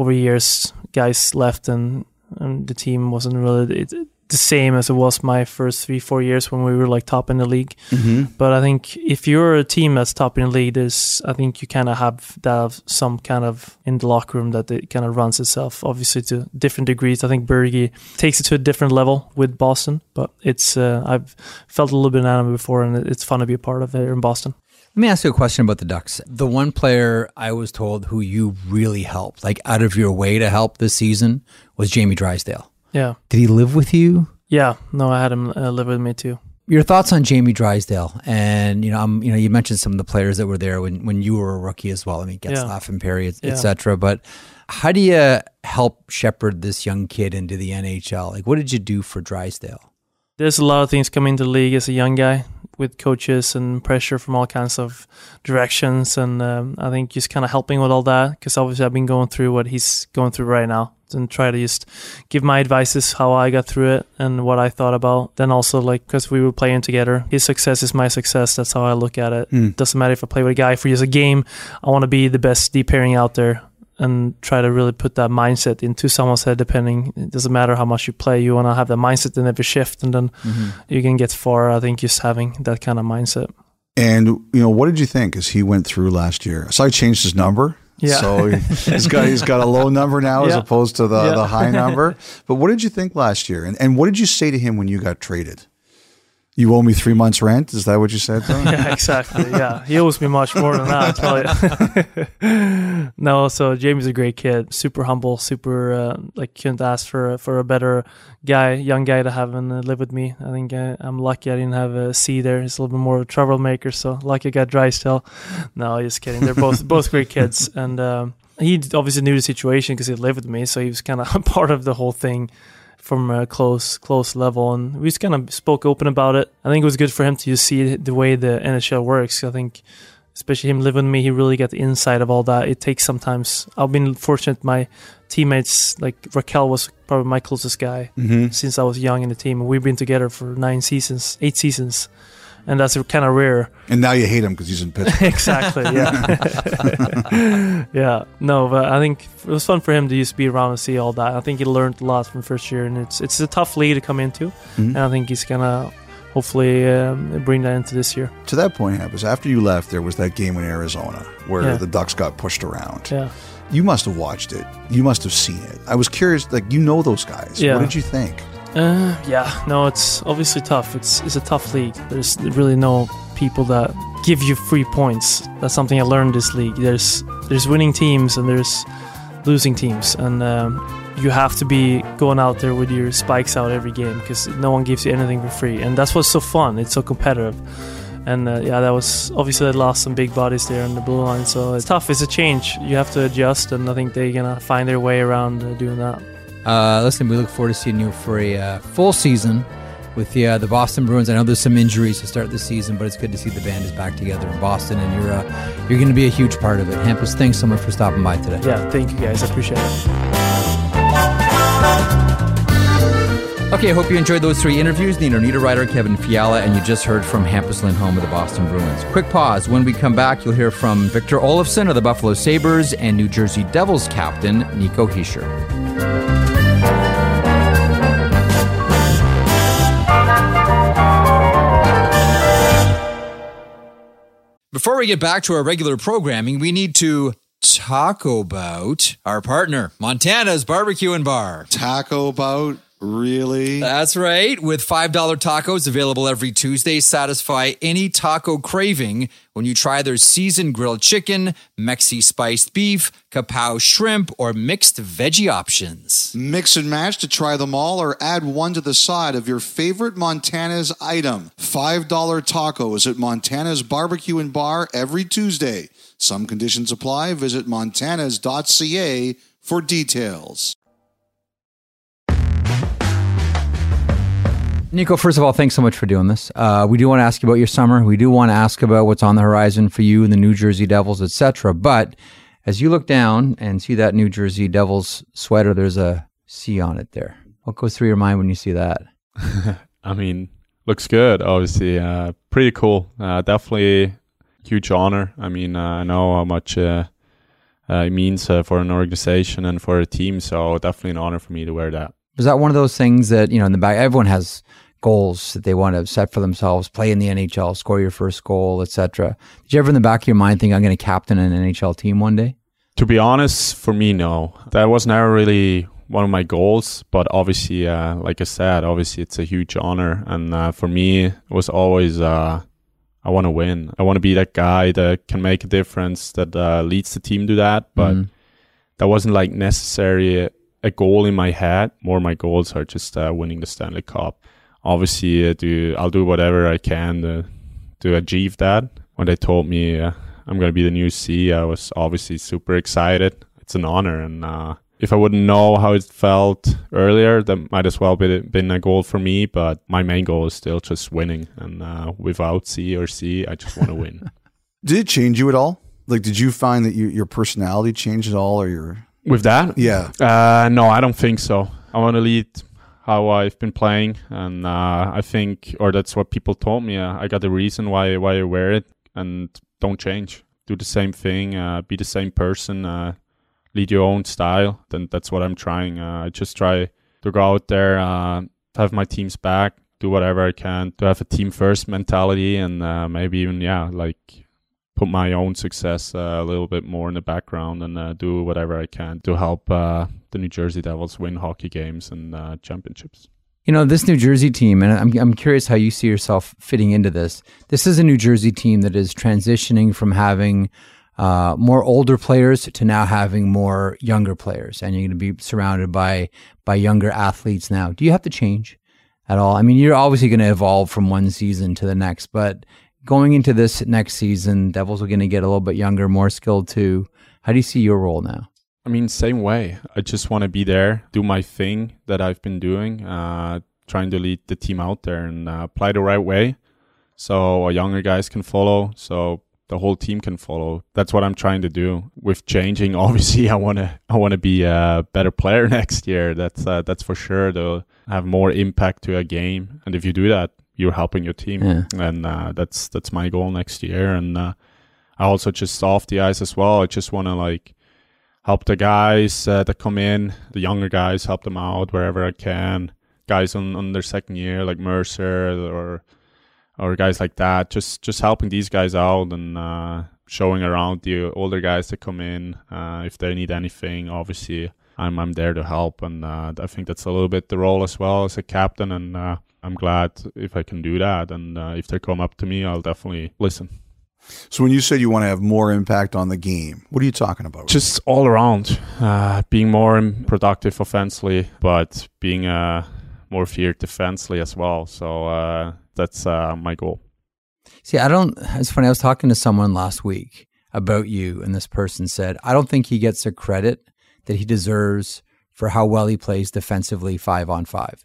over years, guys left, and, and the team wasn't really it, the same as it was my first three four years when we were like top in the league. mm-hmm. But I think if you're a team that's top in the league, there's I think you kind of have that some kind of in the locker room that it kind of runs itself. Obviously to different degrees. I think Berge takes it to a different level with Boston, but it's uh, I've felt a little bit of before, and it's fun to be a part of it here in Boston. Let me ask you a question about the Ducks. The one player I was told who you really helped, like out of your way to help this season, was Jamie Drysdale. Yeah, Did he live with you? yeah. No, I had him uh, live with me too. Your thoughts on Jamie Drysdale, and you know, um, you know, you mentioned some of the players that were there when, when you were a rookie as well. I mean, Getzlaff and Perry, et, Yeah. cetera. But how do you help shepherd this young kid into the NHL? Like, what did you do for Drysdale? There's a lot of things coming into the league as a young guy with coaches and pressure from all kinds of directions, and um, I think just kind of helping with all that because obviously I've been going through what he's going through right now and try to just give my advices how I got through it and what I thought about. Then also like because we were playing together, his success is my success. That's how I look at it. Hmm. Doesn't matter if I play with a guy for just a game. I want to be the best deep pairing out there and try to really put that mindset into someone's head. Depending, it doesn't matter how much you play, you want to have that mindset in every shift, and then mm-hmm. you can get far. I think just having that kind of mindset. And you know, what did you think as he went through last year? So i changed his number. Yeah. So he- he's got he's got a low number now as opposed to the, Yeah. the high number. But what did you think last year? And and what did you say to him when you got traded? You owe me three months rent. Is that what you said yeah, exactly. Yeah, he owes me much more than that. I tell you. no, so Jamie's a great kid, super humble, super uh, like couldn't ask for for a better guy, young guy to have and uh, live with me. I think uh, I'm lucky I didn't have a C there. He's a little bit more of a troublemaker, so lucky I got Drysdale. No, just kidding. They're both both great kids, and um, he obviously knew the situation because he lived with me, so he was kind of a part of the whole thing from a close close level and we just kind of spoke open about it. I think it was good for him to just see the way the nhl works. I think especially him living with me he really got the insight of all that. It takes sometimes i've been fortunate my teammates like Rakell was probably my closest guy Mm-hmm. since i was young in the team. We've been together for nine seasons eight seasons and that's kind of rare And now you hate him because he's in Pittsburgh. exactly. Yeah. yeah. No, but I think it was fun for him to just be around and see all that. I think he learned a lot from first year, and it's it's a tough league to come into, Mhm. and I think he's gonna hopefully um, bring that into this year. to that point, Hampus, after you left, there was that game in Arizona where Yeah. the Ducks got pushed around. Yeah. You must have watched it. You must have seen it. I was curious, like you know those guys. Yeah. What did you think? Uh, yeah. No, it's obviously tough. It's it's a tough league. There's really no people that give you free points. That's something I learned this league. There's there's winning teams and there's losing teams, and um, you have to be going out there with your spikes out every game because no one gives you anything for free, and that's what's so fun. It's so competitive. And uh, yeah, that was obviously they lost some big bodies there on the blue line, so it's tough. It's a change. You have to adjust, and I think they're gonna find their way around uh, doing that. Uh, listen, we look forward to seeing you for a uh, full season with the uh, the Boston Bruins. I know there's some injuries to start the season, but it's good to see the band is back together in Boston, and you're uh, you're going to be a huge part of it. Hampus, thanks so much for stopping by today. Yeah, thank you guys. I appreciate it. Okay, I hope you enjoyed those three interviews. Nino Niederreiter, Kevin Fiala, and you just heard from Hampus Lindholm of the Boston Bruins. Quick pause. When we come back, you'll hear from Victor Olofsson of the Buffalo Sabres and New Jersey Devils captain Nico Hischier. Before we get back to our regular programming, we need to talk about our partner, Montana's Barbecue and Bar. Taco bout? Really? That's right. With $5 tacos available every Tuesday, satisfy any taco craving when you try their seasoned grilled chicken, Mexi spiced beef, kapow shrimp, or mixed veggie options. Mix and match to try them all or add one to the side of your favorite Montana's item. $5 tacos at Montana's Barbecue and Bar every Tuesday. Some conditions apply. Visit montanas.ca for details. Nico, first of all, thanks so much for doing this. Uh, we do want to ask you about your summer. We do want to ask about what's on the horizon for you and the New Jersey Devils, etc. But as you look down and see that New Jersey Devils sweater, there's a C on it there. What goes through your mind when you see that? I mean, looks good. Obviously, uh, pretty cool. Uh, definitely huge honor. I mean, uh, I know how much uh, uh, it means uh, for an organization and for a team. So definitely an honor for me to wear that. Was that one of those things that, you know, in the back, everyone has goals that they want to set for themselves, play in the NHL, score your first goal, etc. Did you ever in the back of your mind think I'm going to captain an NHL team one day? To be honest, for me, no. That was never really one of my goals. But obviously, uh, like I said, obviously it's a huge honor. And uh, for me, it was always uh, I want to win. I want to be that guy that can make a difference, that uh, leads the team to that. But Mhm. that wasn't like necessarily a, a goal in my head. More my goals are just uh, winning the Stanley Cup. Obviously, uh, do I'll do whatever I can to to achieve that. When they told me uh, I'm going to be the new C, I was obviously super excited. It's an honor, and uh, if I wouldn't know how it felt earlier, that might as well be been a goal for me. But my main goal is still just winning, and uh, without C or C, I just want to win. Did it change you at all? Like, did you find that you, your personality changed at all, or your With that, yeah? Uh, no, I don't think so. I want to lead how I've been playing, and uh, I think, or that's what people told me. Uh, I got the reason why why I wear it, and don't change. Do the same thing. Uh, be the same person. Uh, lead your own style. Then that's what I'm trying. Uh, I just try to go out there, uh, have my team's back, do whatever I can to have a team first mentality, and maybe even yeah, like put my own success uh, a little bit more in the background and uh, do whatever I can to help uh, the New Jersey Devils win hockey games and uh, championships. You know, this New Jersey team, and I'm, I'm curious how you see yourself fitting into this. This is a New Jersey team that is transitioning from having uh, more older players to now having more younger players, and you're going to be surrounded by by younger athletes now. Do you have to change at all? I mean, you're obviously going to evolve from one season to the next, but going into this next season, Devils are going to get a little bit younger, more skilled too. How do you see your role now? I mean, same way. I just want to be there, do my thing that I've been doing, uh, trying to lead the team out there and uh, play the right way, so younger guys can follow, so the whole team can follow. That's what I'm trying to do. With changing, obviously, I want to I want to be a better player next year. That's uh, that's for sure. To have more impact to a game, and if you do that, you're helping your team, Yeah. and uh, that's that's my goal next year. And uh, I also just off the ice as well. I just want to like help the guys uh, that come in, the younger guys, help them out wherever I can. Guys on, on their second year, like Mercer or or guys like that, just just helping these guys out and uh, showing around the older guys that come in uh, if they need anything. Obviously, I'm I'm there to help, and uh, I think that's a little bit the role as well as a captain. And uh, I'm glad if I can do that. And uh, if they come up to me, I'll definitely listen. So when you said you want to have more impact on the game, what are you talking about? Just all around, uh, being more productive offensively, but being uh, more feared defensively as well. So uh, that's uh, my goal. See, I don't. It's funny. I was talking to someone last week about you, and this person said, I don't think he gets the credit that he deserves for how well he plays defensively five on five.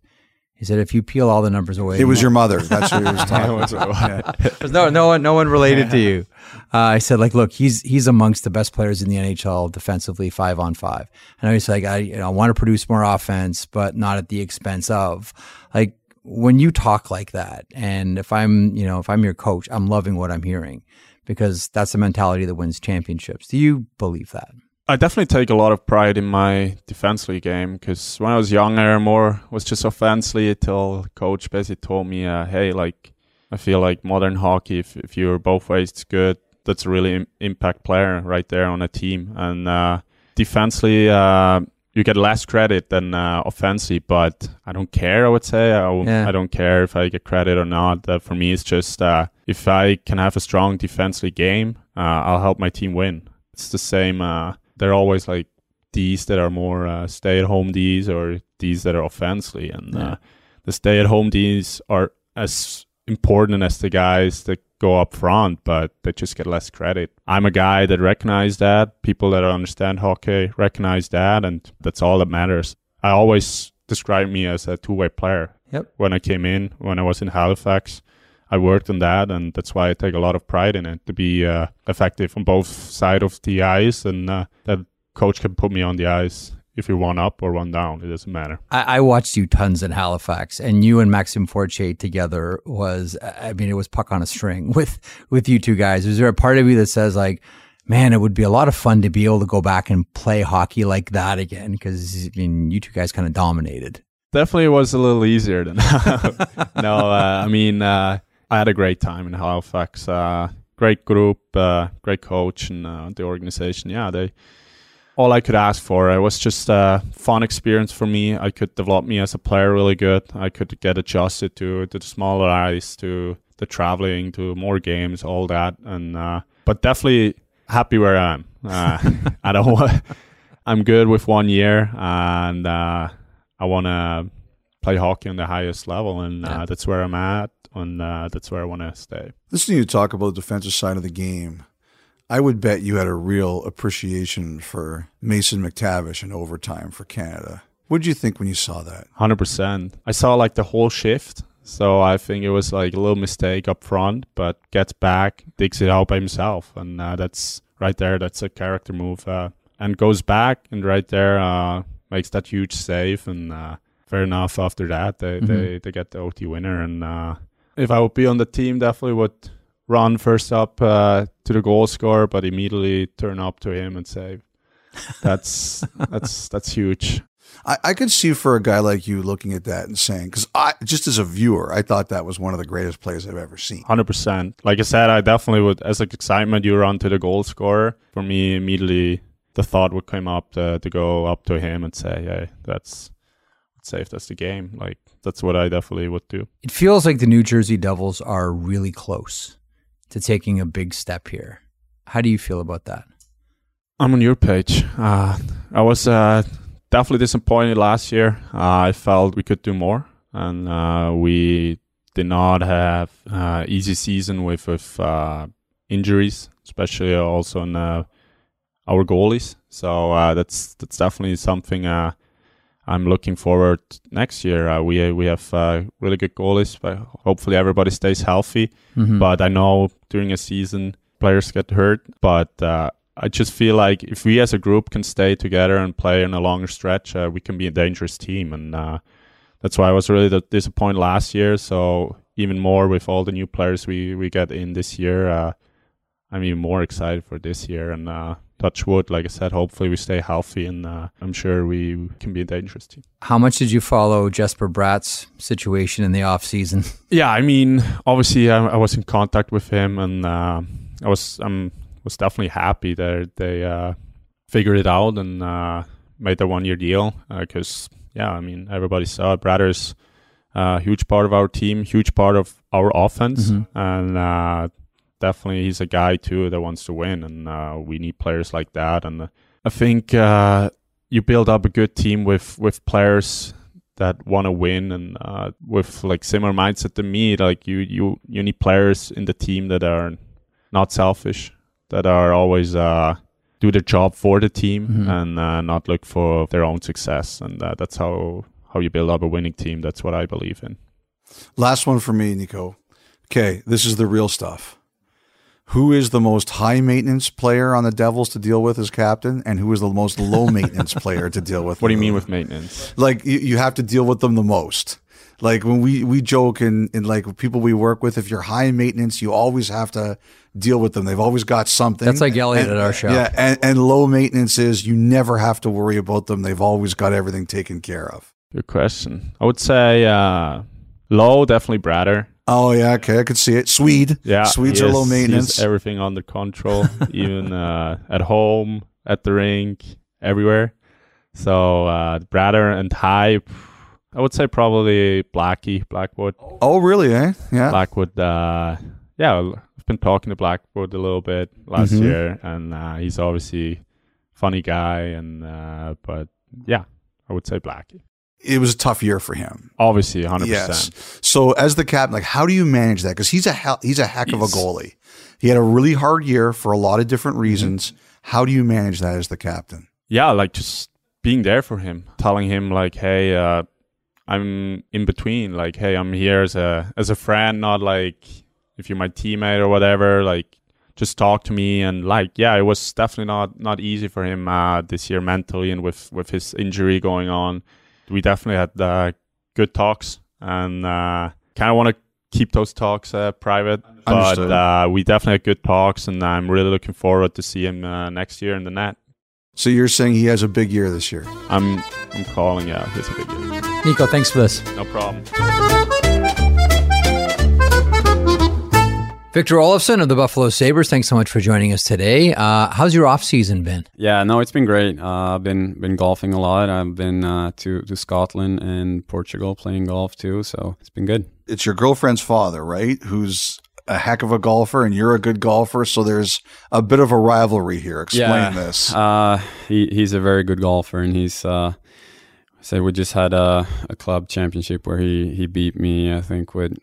He said, if you peel all the numbers away, it was your mother. That's what he was talking about. Yeah. No, no one, no one related to you. Uh, I said, like, look, he's he's amongst the best players in the NHL defensively, five on five. And I was like, I, you know, I want to produce more offense, but not at the expense of. Like when you talk like that, and if I'm, you know, if I'm your coach, I'm loving what I'm hearing because that's the mentality that wins championships. Do you believe that? I definitely take a lot of pride in my defensively game because when I was younger, more was just offensively until coach basically told me, uh, "Hey, like I feel like modern hockey, if if you're both ways, it's good. That's a really Im- impact player right there on a team. And uh, defensively, uh, you get less credit than uh, offensively, but I don't care. I would say I, w- Yeah. I don't care if I get credit or not. Uh, for me, it's just uh, if I can have a strong defensively game, uh, I'll help my team win. It's the same. Uh, they're always like D's that are more uh, stay-at-home D's or D's that are offensively, and Yeah. uh, the stay-at-home D's are as important as the guys that go up front, but they just get less credit. I'm a guy that recognize that. People that understand hockey recognize that, and that's all that matters. I always describe me as a two-way player. Yep. When I came in, when I was in Halifax, I worked on that, and that's why I take a lot of pride in it to be uh, effective on both sides of the ice, and uh, that coach can put me on the ice if you're one up or one down. It doesn't matter. I, I watched you tons in Halifax, and you and Maxime Fortier together was, I mean, it was puck on a string with with you two guys. Is there a part of you that says like, man, it would be a lot of fun to be able to go back and play hockey like that again? Because I mean, you two guys kind of dominated. Definitely was a little easier than that. no. Uh, I mean, uh, I had a great time in Halifax. Uh, great group, uh, great coach, and uh, the organization. Yeah, they all I could ask for. It was just a fun experience for me. I could develop me as a player really good. I could get adjusted to, to the smaller ice, to the traveling, to more games, all that. And uh, but definitely happy where I am. Uh, I don't. wa- I'm good with one year, and uh, I want to play hockey on the highest level, and Yeah. uh, that's where I'm at, and uh, that's where I want to stay. Listening to you talk about the defensive side of the game, I would bet you had a real appreciation for Mason McTavish in overtime for Canada. What did you think when you saw that? Hundred percent. I saw like the whole shift, so I think it was like a little mistake up front, but gets back, digs it out by himself, and uh, that's right there. That's a character move, uh, and goes back, and right there uh, makes that huge save, and uh, fair enough. After that, they they, they get the OT winner, and uh, if I would be on the team, definitely would run first up uh, to the goal scorer, but immediately turn up to him and say, "That's that's that's huge." I, I could see for a guy like you looking at that and saying, because I just as a viewer, I thought that was one of the greatest plays I've ever seen. Hundred percent. Like I said, I definitely would. As like excitement, you run to the goal scorer. For me, immediately the thought would come up to, to go up to him and say, "Hey, that's safe. That's the game." Like that's what I definitely would do. It feels like the New Jersey Devils are really close to taking a big step here. How do you feel about that? I'm on your page. Uh, I was uh, definitely disappointed last year. Uh, I felt we could do more, and uh, we did not have uh, easy season with with uh, injuries, especially also in our goalies. So that's that's definitely something I'm looking forward next year. we we have really good goalies, but hopefully everybody stays healthy. Mm-hmm. But I know during a season players get hurt, but I just feel like if we as a group can stay together and play in a longer stretch, uh, we can be a dangerous team, and uh, that's why I was really disappointed last year. So even more with all the new players we we get in this year, uh, I'm even more excited for this year. And uh, touch wood, like I said, hopefully we stay healthy, and uh, I'm sure we can be a dangerous team. How much did you follow Jesper Bratt's situation in the off season? Yeah, I mean, obviously I, I was in contact with him, and uh, I was I'm was definitely happy that they uh, figured it out and uh, made the one year deal. Because uh, yeah, I mean everybody saw it. Bratter's a huge part of our team, huge part of our offense, mm-hmm. and uh, definitely he's a guy too that wants to win, and uh, we need players like that. And I think you build up a good team with with players that want to win and uh, with like similar mindset to me like you you you need players in the team that are not selfish that are always uh, do the job for the team mm-hmm. and uh, not look for their own success. And uh, that's how how you build up a winning team. That's what I believe in. Last one for me, Nico. Okay, this is the real stuff. Who is the most high maintenance player on the Devils to deal with as captain, and who is the most low maintenance player to deal with? What do you mean with maintenance? Like you, you have to deal with them the most. Like when we we joke and and like people we work with, if you're high maintenance, you always have to deal with them. They've always got something. That's like Elliot and, at our show. Yeah, and, and low maintenance is you never have to worry about them. They've always got everything taken care of. Good question. I would say uh, low, definitely Bratter. Oh yeah, okay, I could see it. Swede, yeah, Swedes are low maintenance. everything under control, even uh, at home, at the rink, everywhere. So uh, Bratter and high, I would say probably Blackie, Blackwood. Oh really? Eh? Yeah. Blackwood. Uh, yeah, I've been talking to Blackwood a little bit last mm-hmm. year, and uh, he's obviously funny guy. And uh, but yeah, I would say Blackie. It was a tough year for him. Obviously, 100. yes. percent. So as the captain, like, how do you manage that? Because he's a he- he's a heck of a goalie. He had a really hard year for a lot of different reasons. Mm-hmm. How do you manage that as the captain? Yeah, like just being there for him, telling him like, hey. Uh, I'm in between. Like, hey, I'm here as a as a friend, not like if you're my teammate or whatever, like just talk to me and like yeah, it was definitely not not easy for him uh, this year mentally and with with his injury going on. We definitely had uh, good talks and uh, kind of want to keep those talks uh, private, but uh, we definitely had good talks, and I'm really looking forward to see him uh, next year in the net. So you're saying he has a big year this year? I'm I'm calling yeah, he's a big year. Nico, thanks for this. No problem. Victor Olofsson of the Buffalo Sabres, thanks so much for joining us today. Uh, how's your off season been? Yeah, no, it's been great. Uh, I've been been golfing a lot. I've been uh, to to Scotland and Portugal playing golf too, so it's been good. It's your girlfriend's father, right? Who's a heck of a golfer, and you're a good golfer. So there's a bit of a rivalry here. Explain yeah, this. Uh, he he's a very good golfer, and he's. Uh, so we just had a, a club championship where he, he beat me, I think, with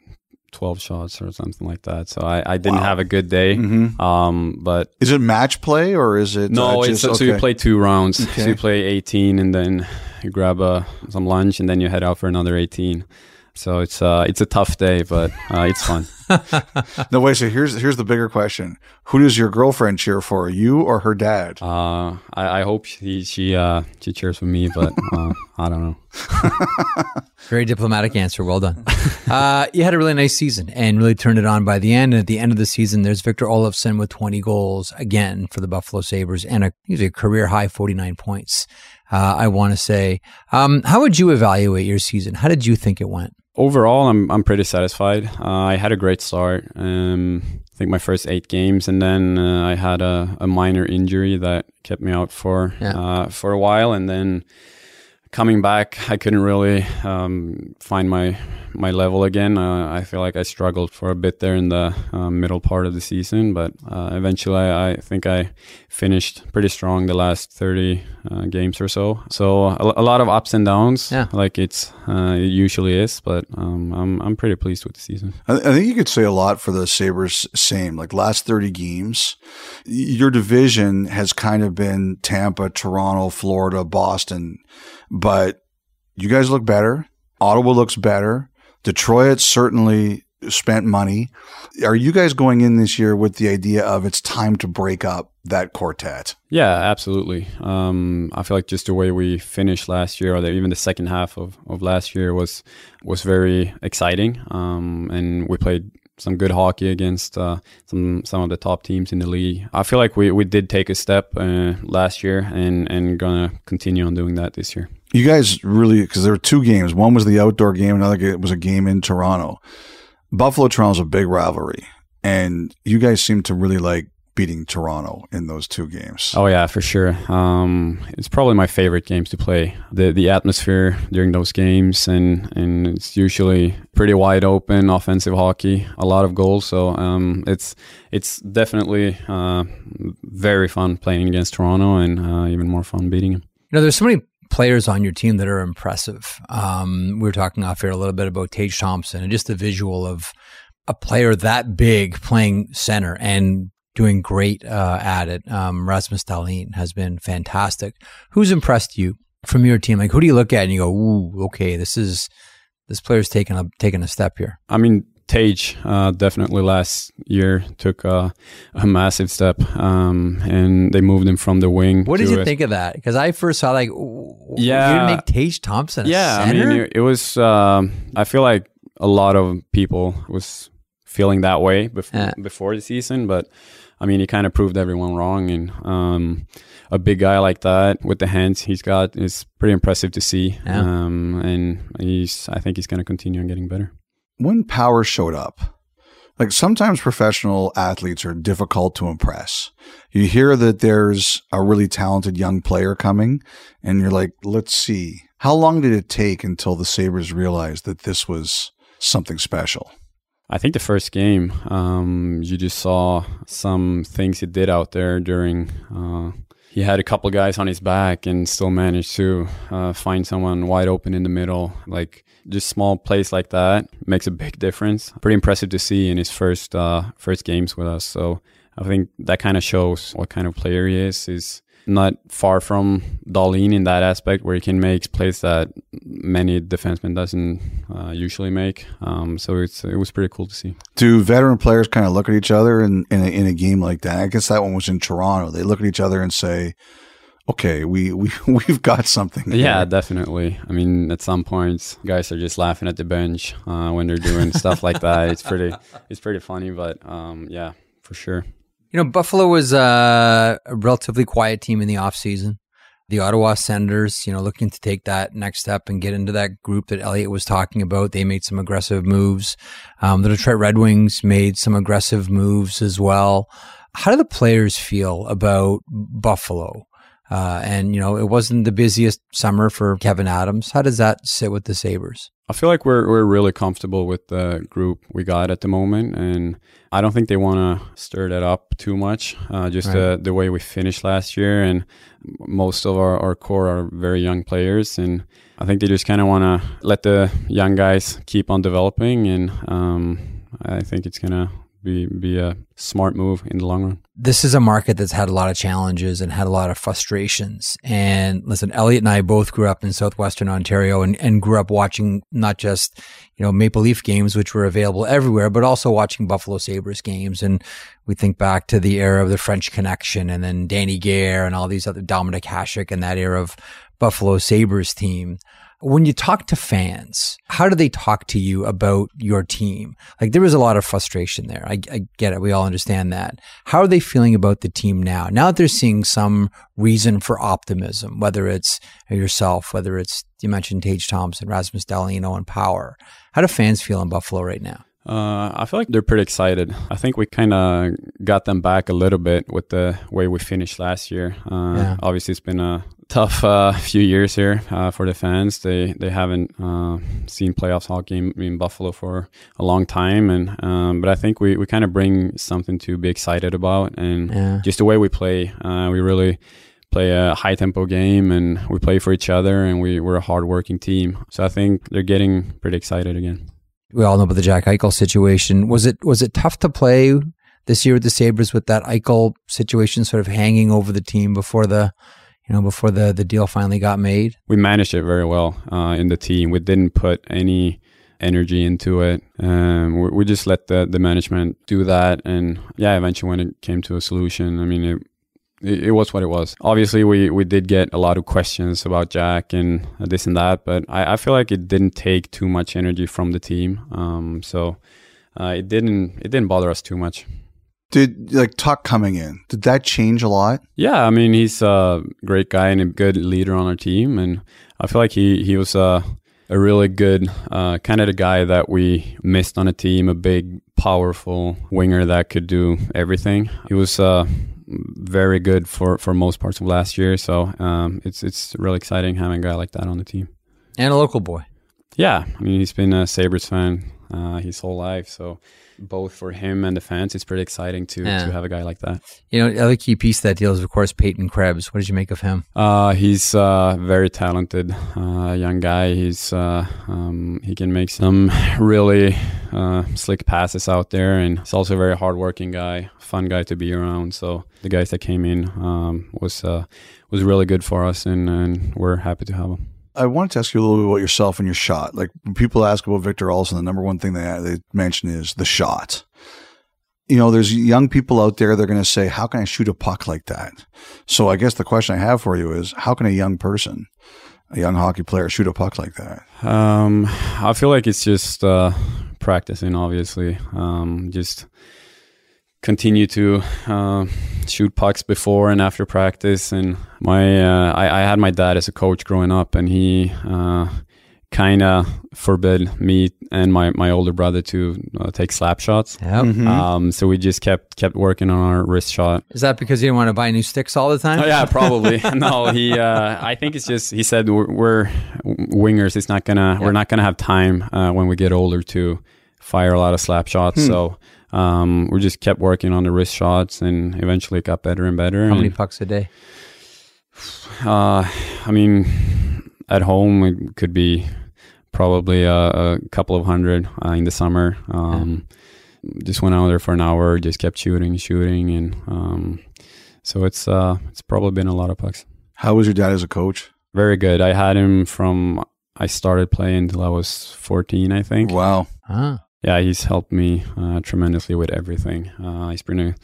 12 shots or something like that. So I, I didn't wow. have a good day. Mm-hmm. Um, but is it match play or is it? No, uh, just, it's, so you play two rounds. Okay. So you play 18 and then you grab a, uh, some lunch and then you head out for another 18. So it's uh, it's a tough day, but uh, it's fun. no, wait. So here's here's the bigger question: Who does your girlfriend cheer for, you or her dad? Uh, I, I hope she she uh, she cheers for me, but uh, I don't know. Very diplomatic answer. Well done. uh, you had a really nice season and really turned it on by the end. And at the end of the season, there's Victor Olofsson with 20 goals again for the Buffalo Sabres and a, a career high 49 points. Uh, I want to say, um, how would you evaluate your season? How did you think it went? Overall, I'm I'm pretty satisfied. Uh, I had a great start. Um, I think my first eight games, and then uh, I had a, a minor injury that kept me out for Yeah. uh, for a while, and then coming back, I couldn't really um, find my my level again. Uh, I feel like I struggled for a bit there in the uh, middle part of the season, but uh, eventually, I, I think I finished pretty strong the last thirty uh, games or so. So a, a lot of ups and downs, Yeah. like it's uh, it usually is. But um, I'm I'm pretty pleased with the season. I, I think you could say a lot for the Sabres. Same, like last 30 games, your division has kind of been Tampa, Toronto, Florida, Boston, but you guys look better. Ottawa looks better. Detroit certainly spent money. Are you guys going in this year with the idea of it's time to break up that quartet? Yeah, absolutely. Um, I feel like just the way we finished last year, or the, even the second half of, of last year, was was very exciting. Um, and we played some good hockey against uh, some some of the top teams in the league. I feel like we, we did take a step uh, last year, and and gonna continue on doing that this year. You guys really, because there were two games. One was the outdoor game, another ga- was a game in Toronto. Buffalo Toronto's a big rivalry, and you guys seem to really like beating Toronto in those two games. Oh yeah, for sure. Um, it's probably my favorite games to play. The the atmosphere during those games, and and it's usually pretty wide open offensive hockey, a lot of goals. So um, it's it's definitely uh, very fun playing against Toronto, and uh, even more fun beating them. You know, there's so many players on your team that are impressive. Um, we were talking off here a little bit about Tage Thompson and just the visual of a player that big playing center and doing great uh, at it. Um, Rasmus Dahlin has been fantastic. Who's impressed you from your team? Like, who do you look at and you go, "Ooh, okay, this is this player's taking a taking a step here." I mean, Tage uh, definitely last year took a, a massive step, um, and they moved him from the wing. What did you a- think of that? Because I first saw like, Yeah. you didn't make Tage Thompson. A yeah i mean it, it was um i feel like a lot of people was feeling that way before Yeah. before the season but i mean he kind of proved everyone wrong and um a big guy like that with the hands he's got is pretty impressive to see Yeah. um and he's i think he's going to continue on getting better When Power showed up, like sometimes professional athletes are difficult to impress. You hear that there's a really talented young player coming, and you're like, let's see. How long did it take until the Sabres realized that this was something special? I think the first game, um, you just saw some things he did out there during. Uh, he had a couple guys on his back and still managed to uh, find someone wide open in the middle. Like just small plays like that makes a big difference. Pretty impressive to see in his first uh, first games with us. So I think that kind of shows what kind of player he is. He's not far from Dahlin in that aspect, where he can make plays that many defensemen doesn't uh, usually make. Um, so it's it was pretty cool to see. Do veteran players kind of look at each other in, in, a, in a game like that? I guess that one was in Toronto. They look at each other and say, okay, we, we, we've got something. here." Yeah, definitely. I mean, at some points, guys are just laughing at the bench uh, when they're doing stuff like that. It's pretty, it's pretty funny. But um, yeah, for sure. You know, Buffalo was uh, a relatively quiet team in the offseason. The Ottawa Senators, you know, looking to take that next step and get into that group that Elliot was talking about. They made some aggressive moves. Um, the Detroit Red Wings made some aggressive moves as well. How do the players feel about Buffalo? Uh, and, you know, it wasn't the busiest summer for Kevyn Adams. How does that sit with the Sabres? I feel like we're we're really comfortable with the group we got at the moment, and I don't think they want to stir that up too much. Uh, just Right. the the way we finished last year, and most of our, our core are very young players, and I think they just kind of want to let the young guys keep on developing, and um, I think it's gonna be be a smart move in the long run. this is a market that's had a lot of challenges and had a lot of frustrations. And listen, Elliot and I both grew up in southwestern Ontario and, and grew up watching not just, you know, Maple Leaf games, which were available everywhere, but also watching Buffalo Sabres games. And we think back to the era of the French Connection and then Danny Gare and all these other Dominik Hasek and that era of Buffalo Sabres team. When you talk to fans, how do they talk to you about your team? Like there was a lot of frustration there. I, I, get it. We all understand that. How are they feeling about the team now? Now that they're seeing some reason for optimism, whether it's yourself, whether it's, you mentioned Tage Thompson, Rasmus Dahlin, and Power. How do fans feel in Buffalo right now? Uh, I feel like they're pretty excited. I think we kind of got them back a little bit with the way we finished last year. Uh, yeah. Obviously, it's been a tough uh, few years here uh, for the fans. They they haven't uh, seen playoffs hockey in, in, Buffalo for a long time, and um, but I think we, we kind of bring something to be excited about, and yeah. just the way we play, uh, we really play a high tempo game and we play for each other and we, we're a hard working team. So I think they're getting pretty excited again we all know about the Jack Eichel situation. Was it was it tough to play this year with the Sabres with that Eichel situation sort of hanging over the team before the you know before the the deal finally got made? We managed it very well uh, in the team. We didn't put any energy into it. Um, we, we, just let the, the management do that. And yeah, eventually when it came to a solution, I mean, it, it, it, was what it was. Obviously, we, we did get a lot of questions about Jack and this and that, but I, I feel like it didn't take too much energy from the team. Um, so uh, it didn't it didn't bother us too much. Did like Tuch coming in? Did that change a lot? Yeah, I mean he's a great guy and a good leader on our team, and I feel like he he was a a really good uh, kind of the guy that we missed on a team, a big, powerful winger that could do everything. He was uh, very good for, for most parts of last year. So um, it's it's really exciting having a guy like that on the team. And a local boy. Yeah, I mean he's been a Sabres fan uh, his whole life, so both for him and the fans, it's pretty exciting to yeah. to have a guy like that. You know, the other key piece of that deal is, of course, Peyton Krebs. What did you make of him? Uh, he's uh, very talented, uh, young guy. He's uh, um, he can make some really uh, slick passes out there, and he's also a very hardworking guy, fun guy to be around. So the guys that came in um, was uh, was really good for us, and, and we're happy to have them. I wanted to ask you a little bit about yourself and your shot. Like when people ask about Victor Olofsson, the number one thing they they mention is the shot. You know, there's young people out there that are going to say, "How can I shoot a puck like that?" So I guess the question I have for you is, how can a young person, a young hockey player, shoot a puck like that? Um, I feel like it's just uh, practicing. Obviously, um, just continue to uh, shoot pucks before and after practice. And my uh, I, I, had my dad as a coach growing up, and he uh, kind of forbid me and my, my older brother to uh, take slap shots. Yep. Mm-hmm. Um, so we just kept kept working on our wrist shot. Is that because you didn't want to buy new sticks all the time? Oh, yeah, probably. no, he. Uh, I think it's just he said we're, we're wingers. It's not gonna. Yep. We're not gonna have time uh, when we get older to fire a lot of slap shots. Hmm. So um, we just kept working on the wrist shots and eventually it got better and better. How many pucks a day? Uh, I mean, at home it could be probably a, a couple of hundred uh, in the summer. Um, yeah. Just went out there for an hour, just kept shooting, shooting, and um, so it's uh, it's probably been a lot of pucks. How was your dad as a coach? Very good. I had him from I started playing until I was 14, I think. Wow. Ah yeah, he's helped me uh, tremendously with everything. Uh, he's been a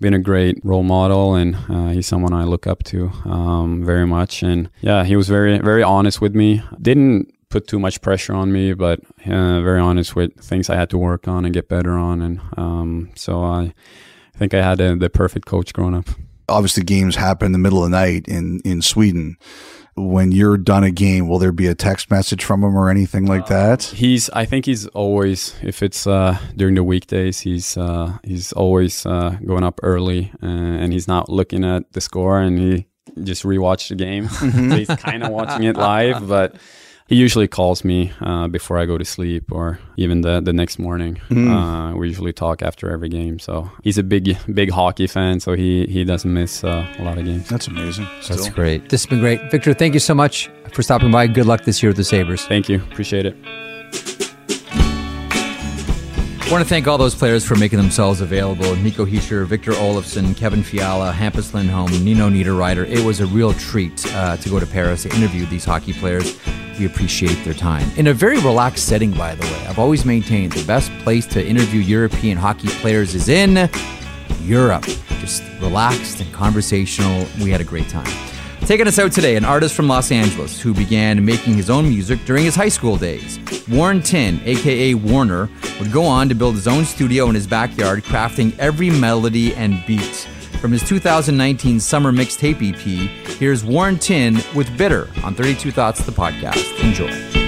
been a great role model, and uh, he's someone I look up to um, very much. And yeah, he was very very honest with me. Didn't put too much pressure on me, but uh, very honest with things I had to work on and get better on. And um, so I think I had a, the perfect coach growing up. Obviously, games happen in the middle of the night in in Sweden when you're done a game, will there be a text message from him or anything like that? He's, I think he's always, if it's uh, during the weekdays, he's uh, he's always uh, going up early uh, and he's not looking at the score and he just rewatched the game. Mm-hmm. so he's kind of watching it live, but he usually calls me uh, before I go to sleep or even the, the next morning. Mm. Uh, we usually talk after every game. So he's a big big hockey fan, so he, he doesn't miss uh, a lot of games. That's amazing. Still. That's great. This has been great. Victor, thank you so much for stopping by. Good luck this year with the Sabres. Thank you. Appreciate it. I want to thank all those players for making themselves available. Nico Hischier, Victor Olofsson, Kevin Fiala, Hampus Lindholm, Nino Niederreiter. It was a real treat uh, to go to Paris to interview these hockey players. We appreciate their time. In a very relaxed setting, by the way. I've always maintained the best place to interview European hockey players is in Europe. Just relaxed and conversational. We had a great time. Taking us out today, an artist from Los Angeles who began making his own music during his high school days. Warren Tin, aka Warner, would go on to build his own studio in his backyard, crafting every melody and beat. From his 2019 summer mixtape EP, here's Warren Tin with Bitter on 32 Thoughts, the podcast. Enjoy.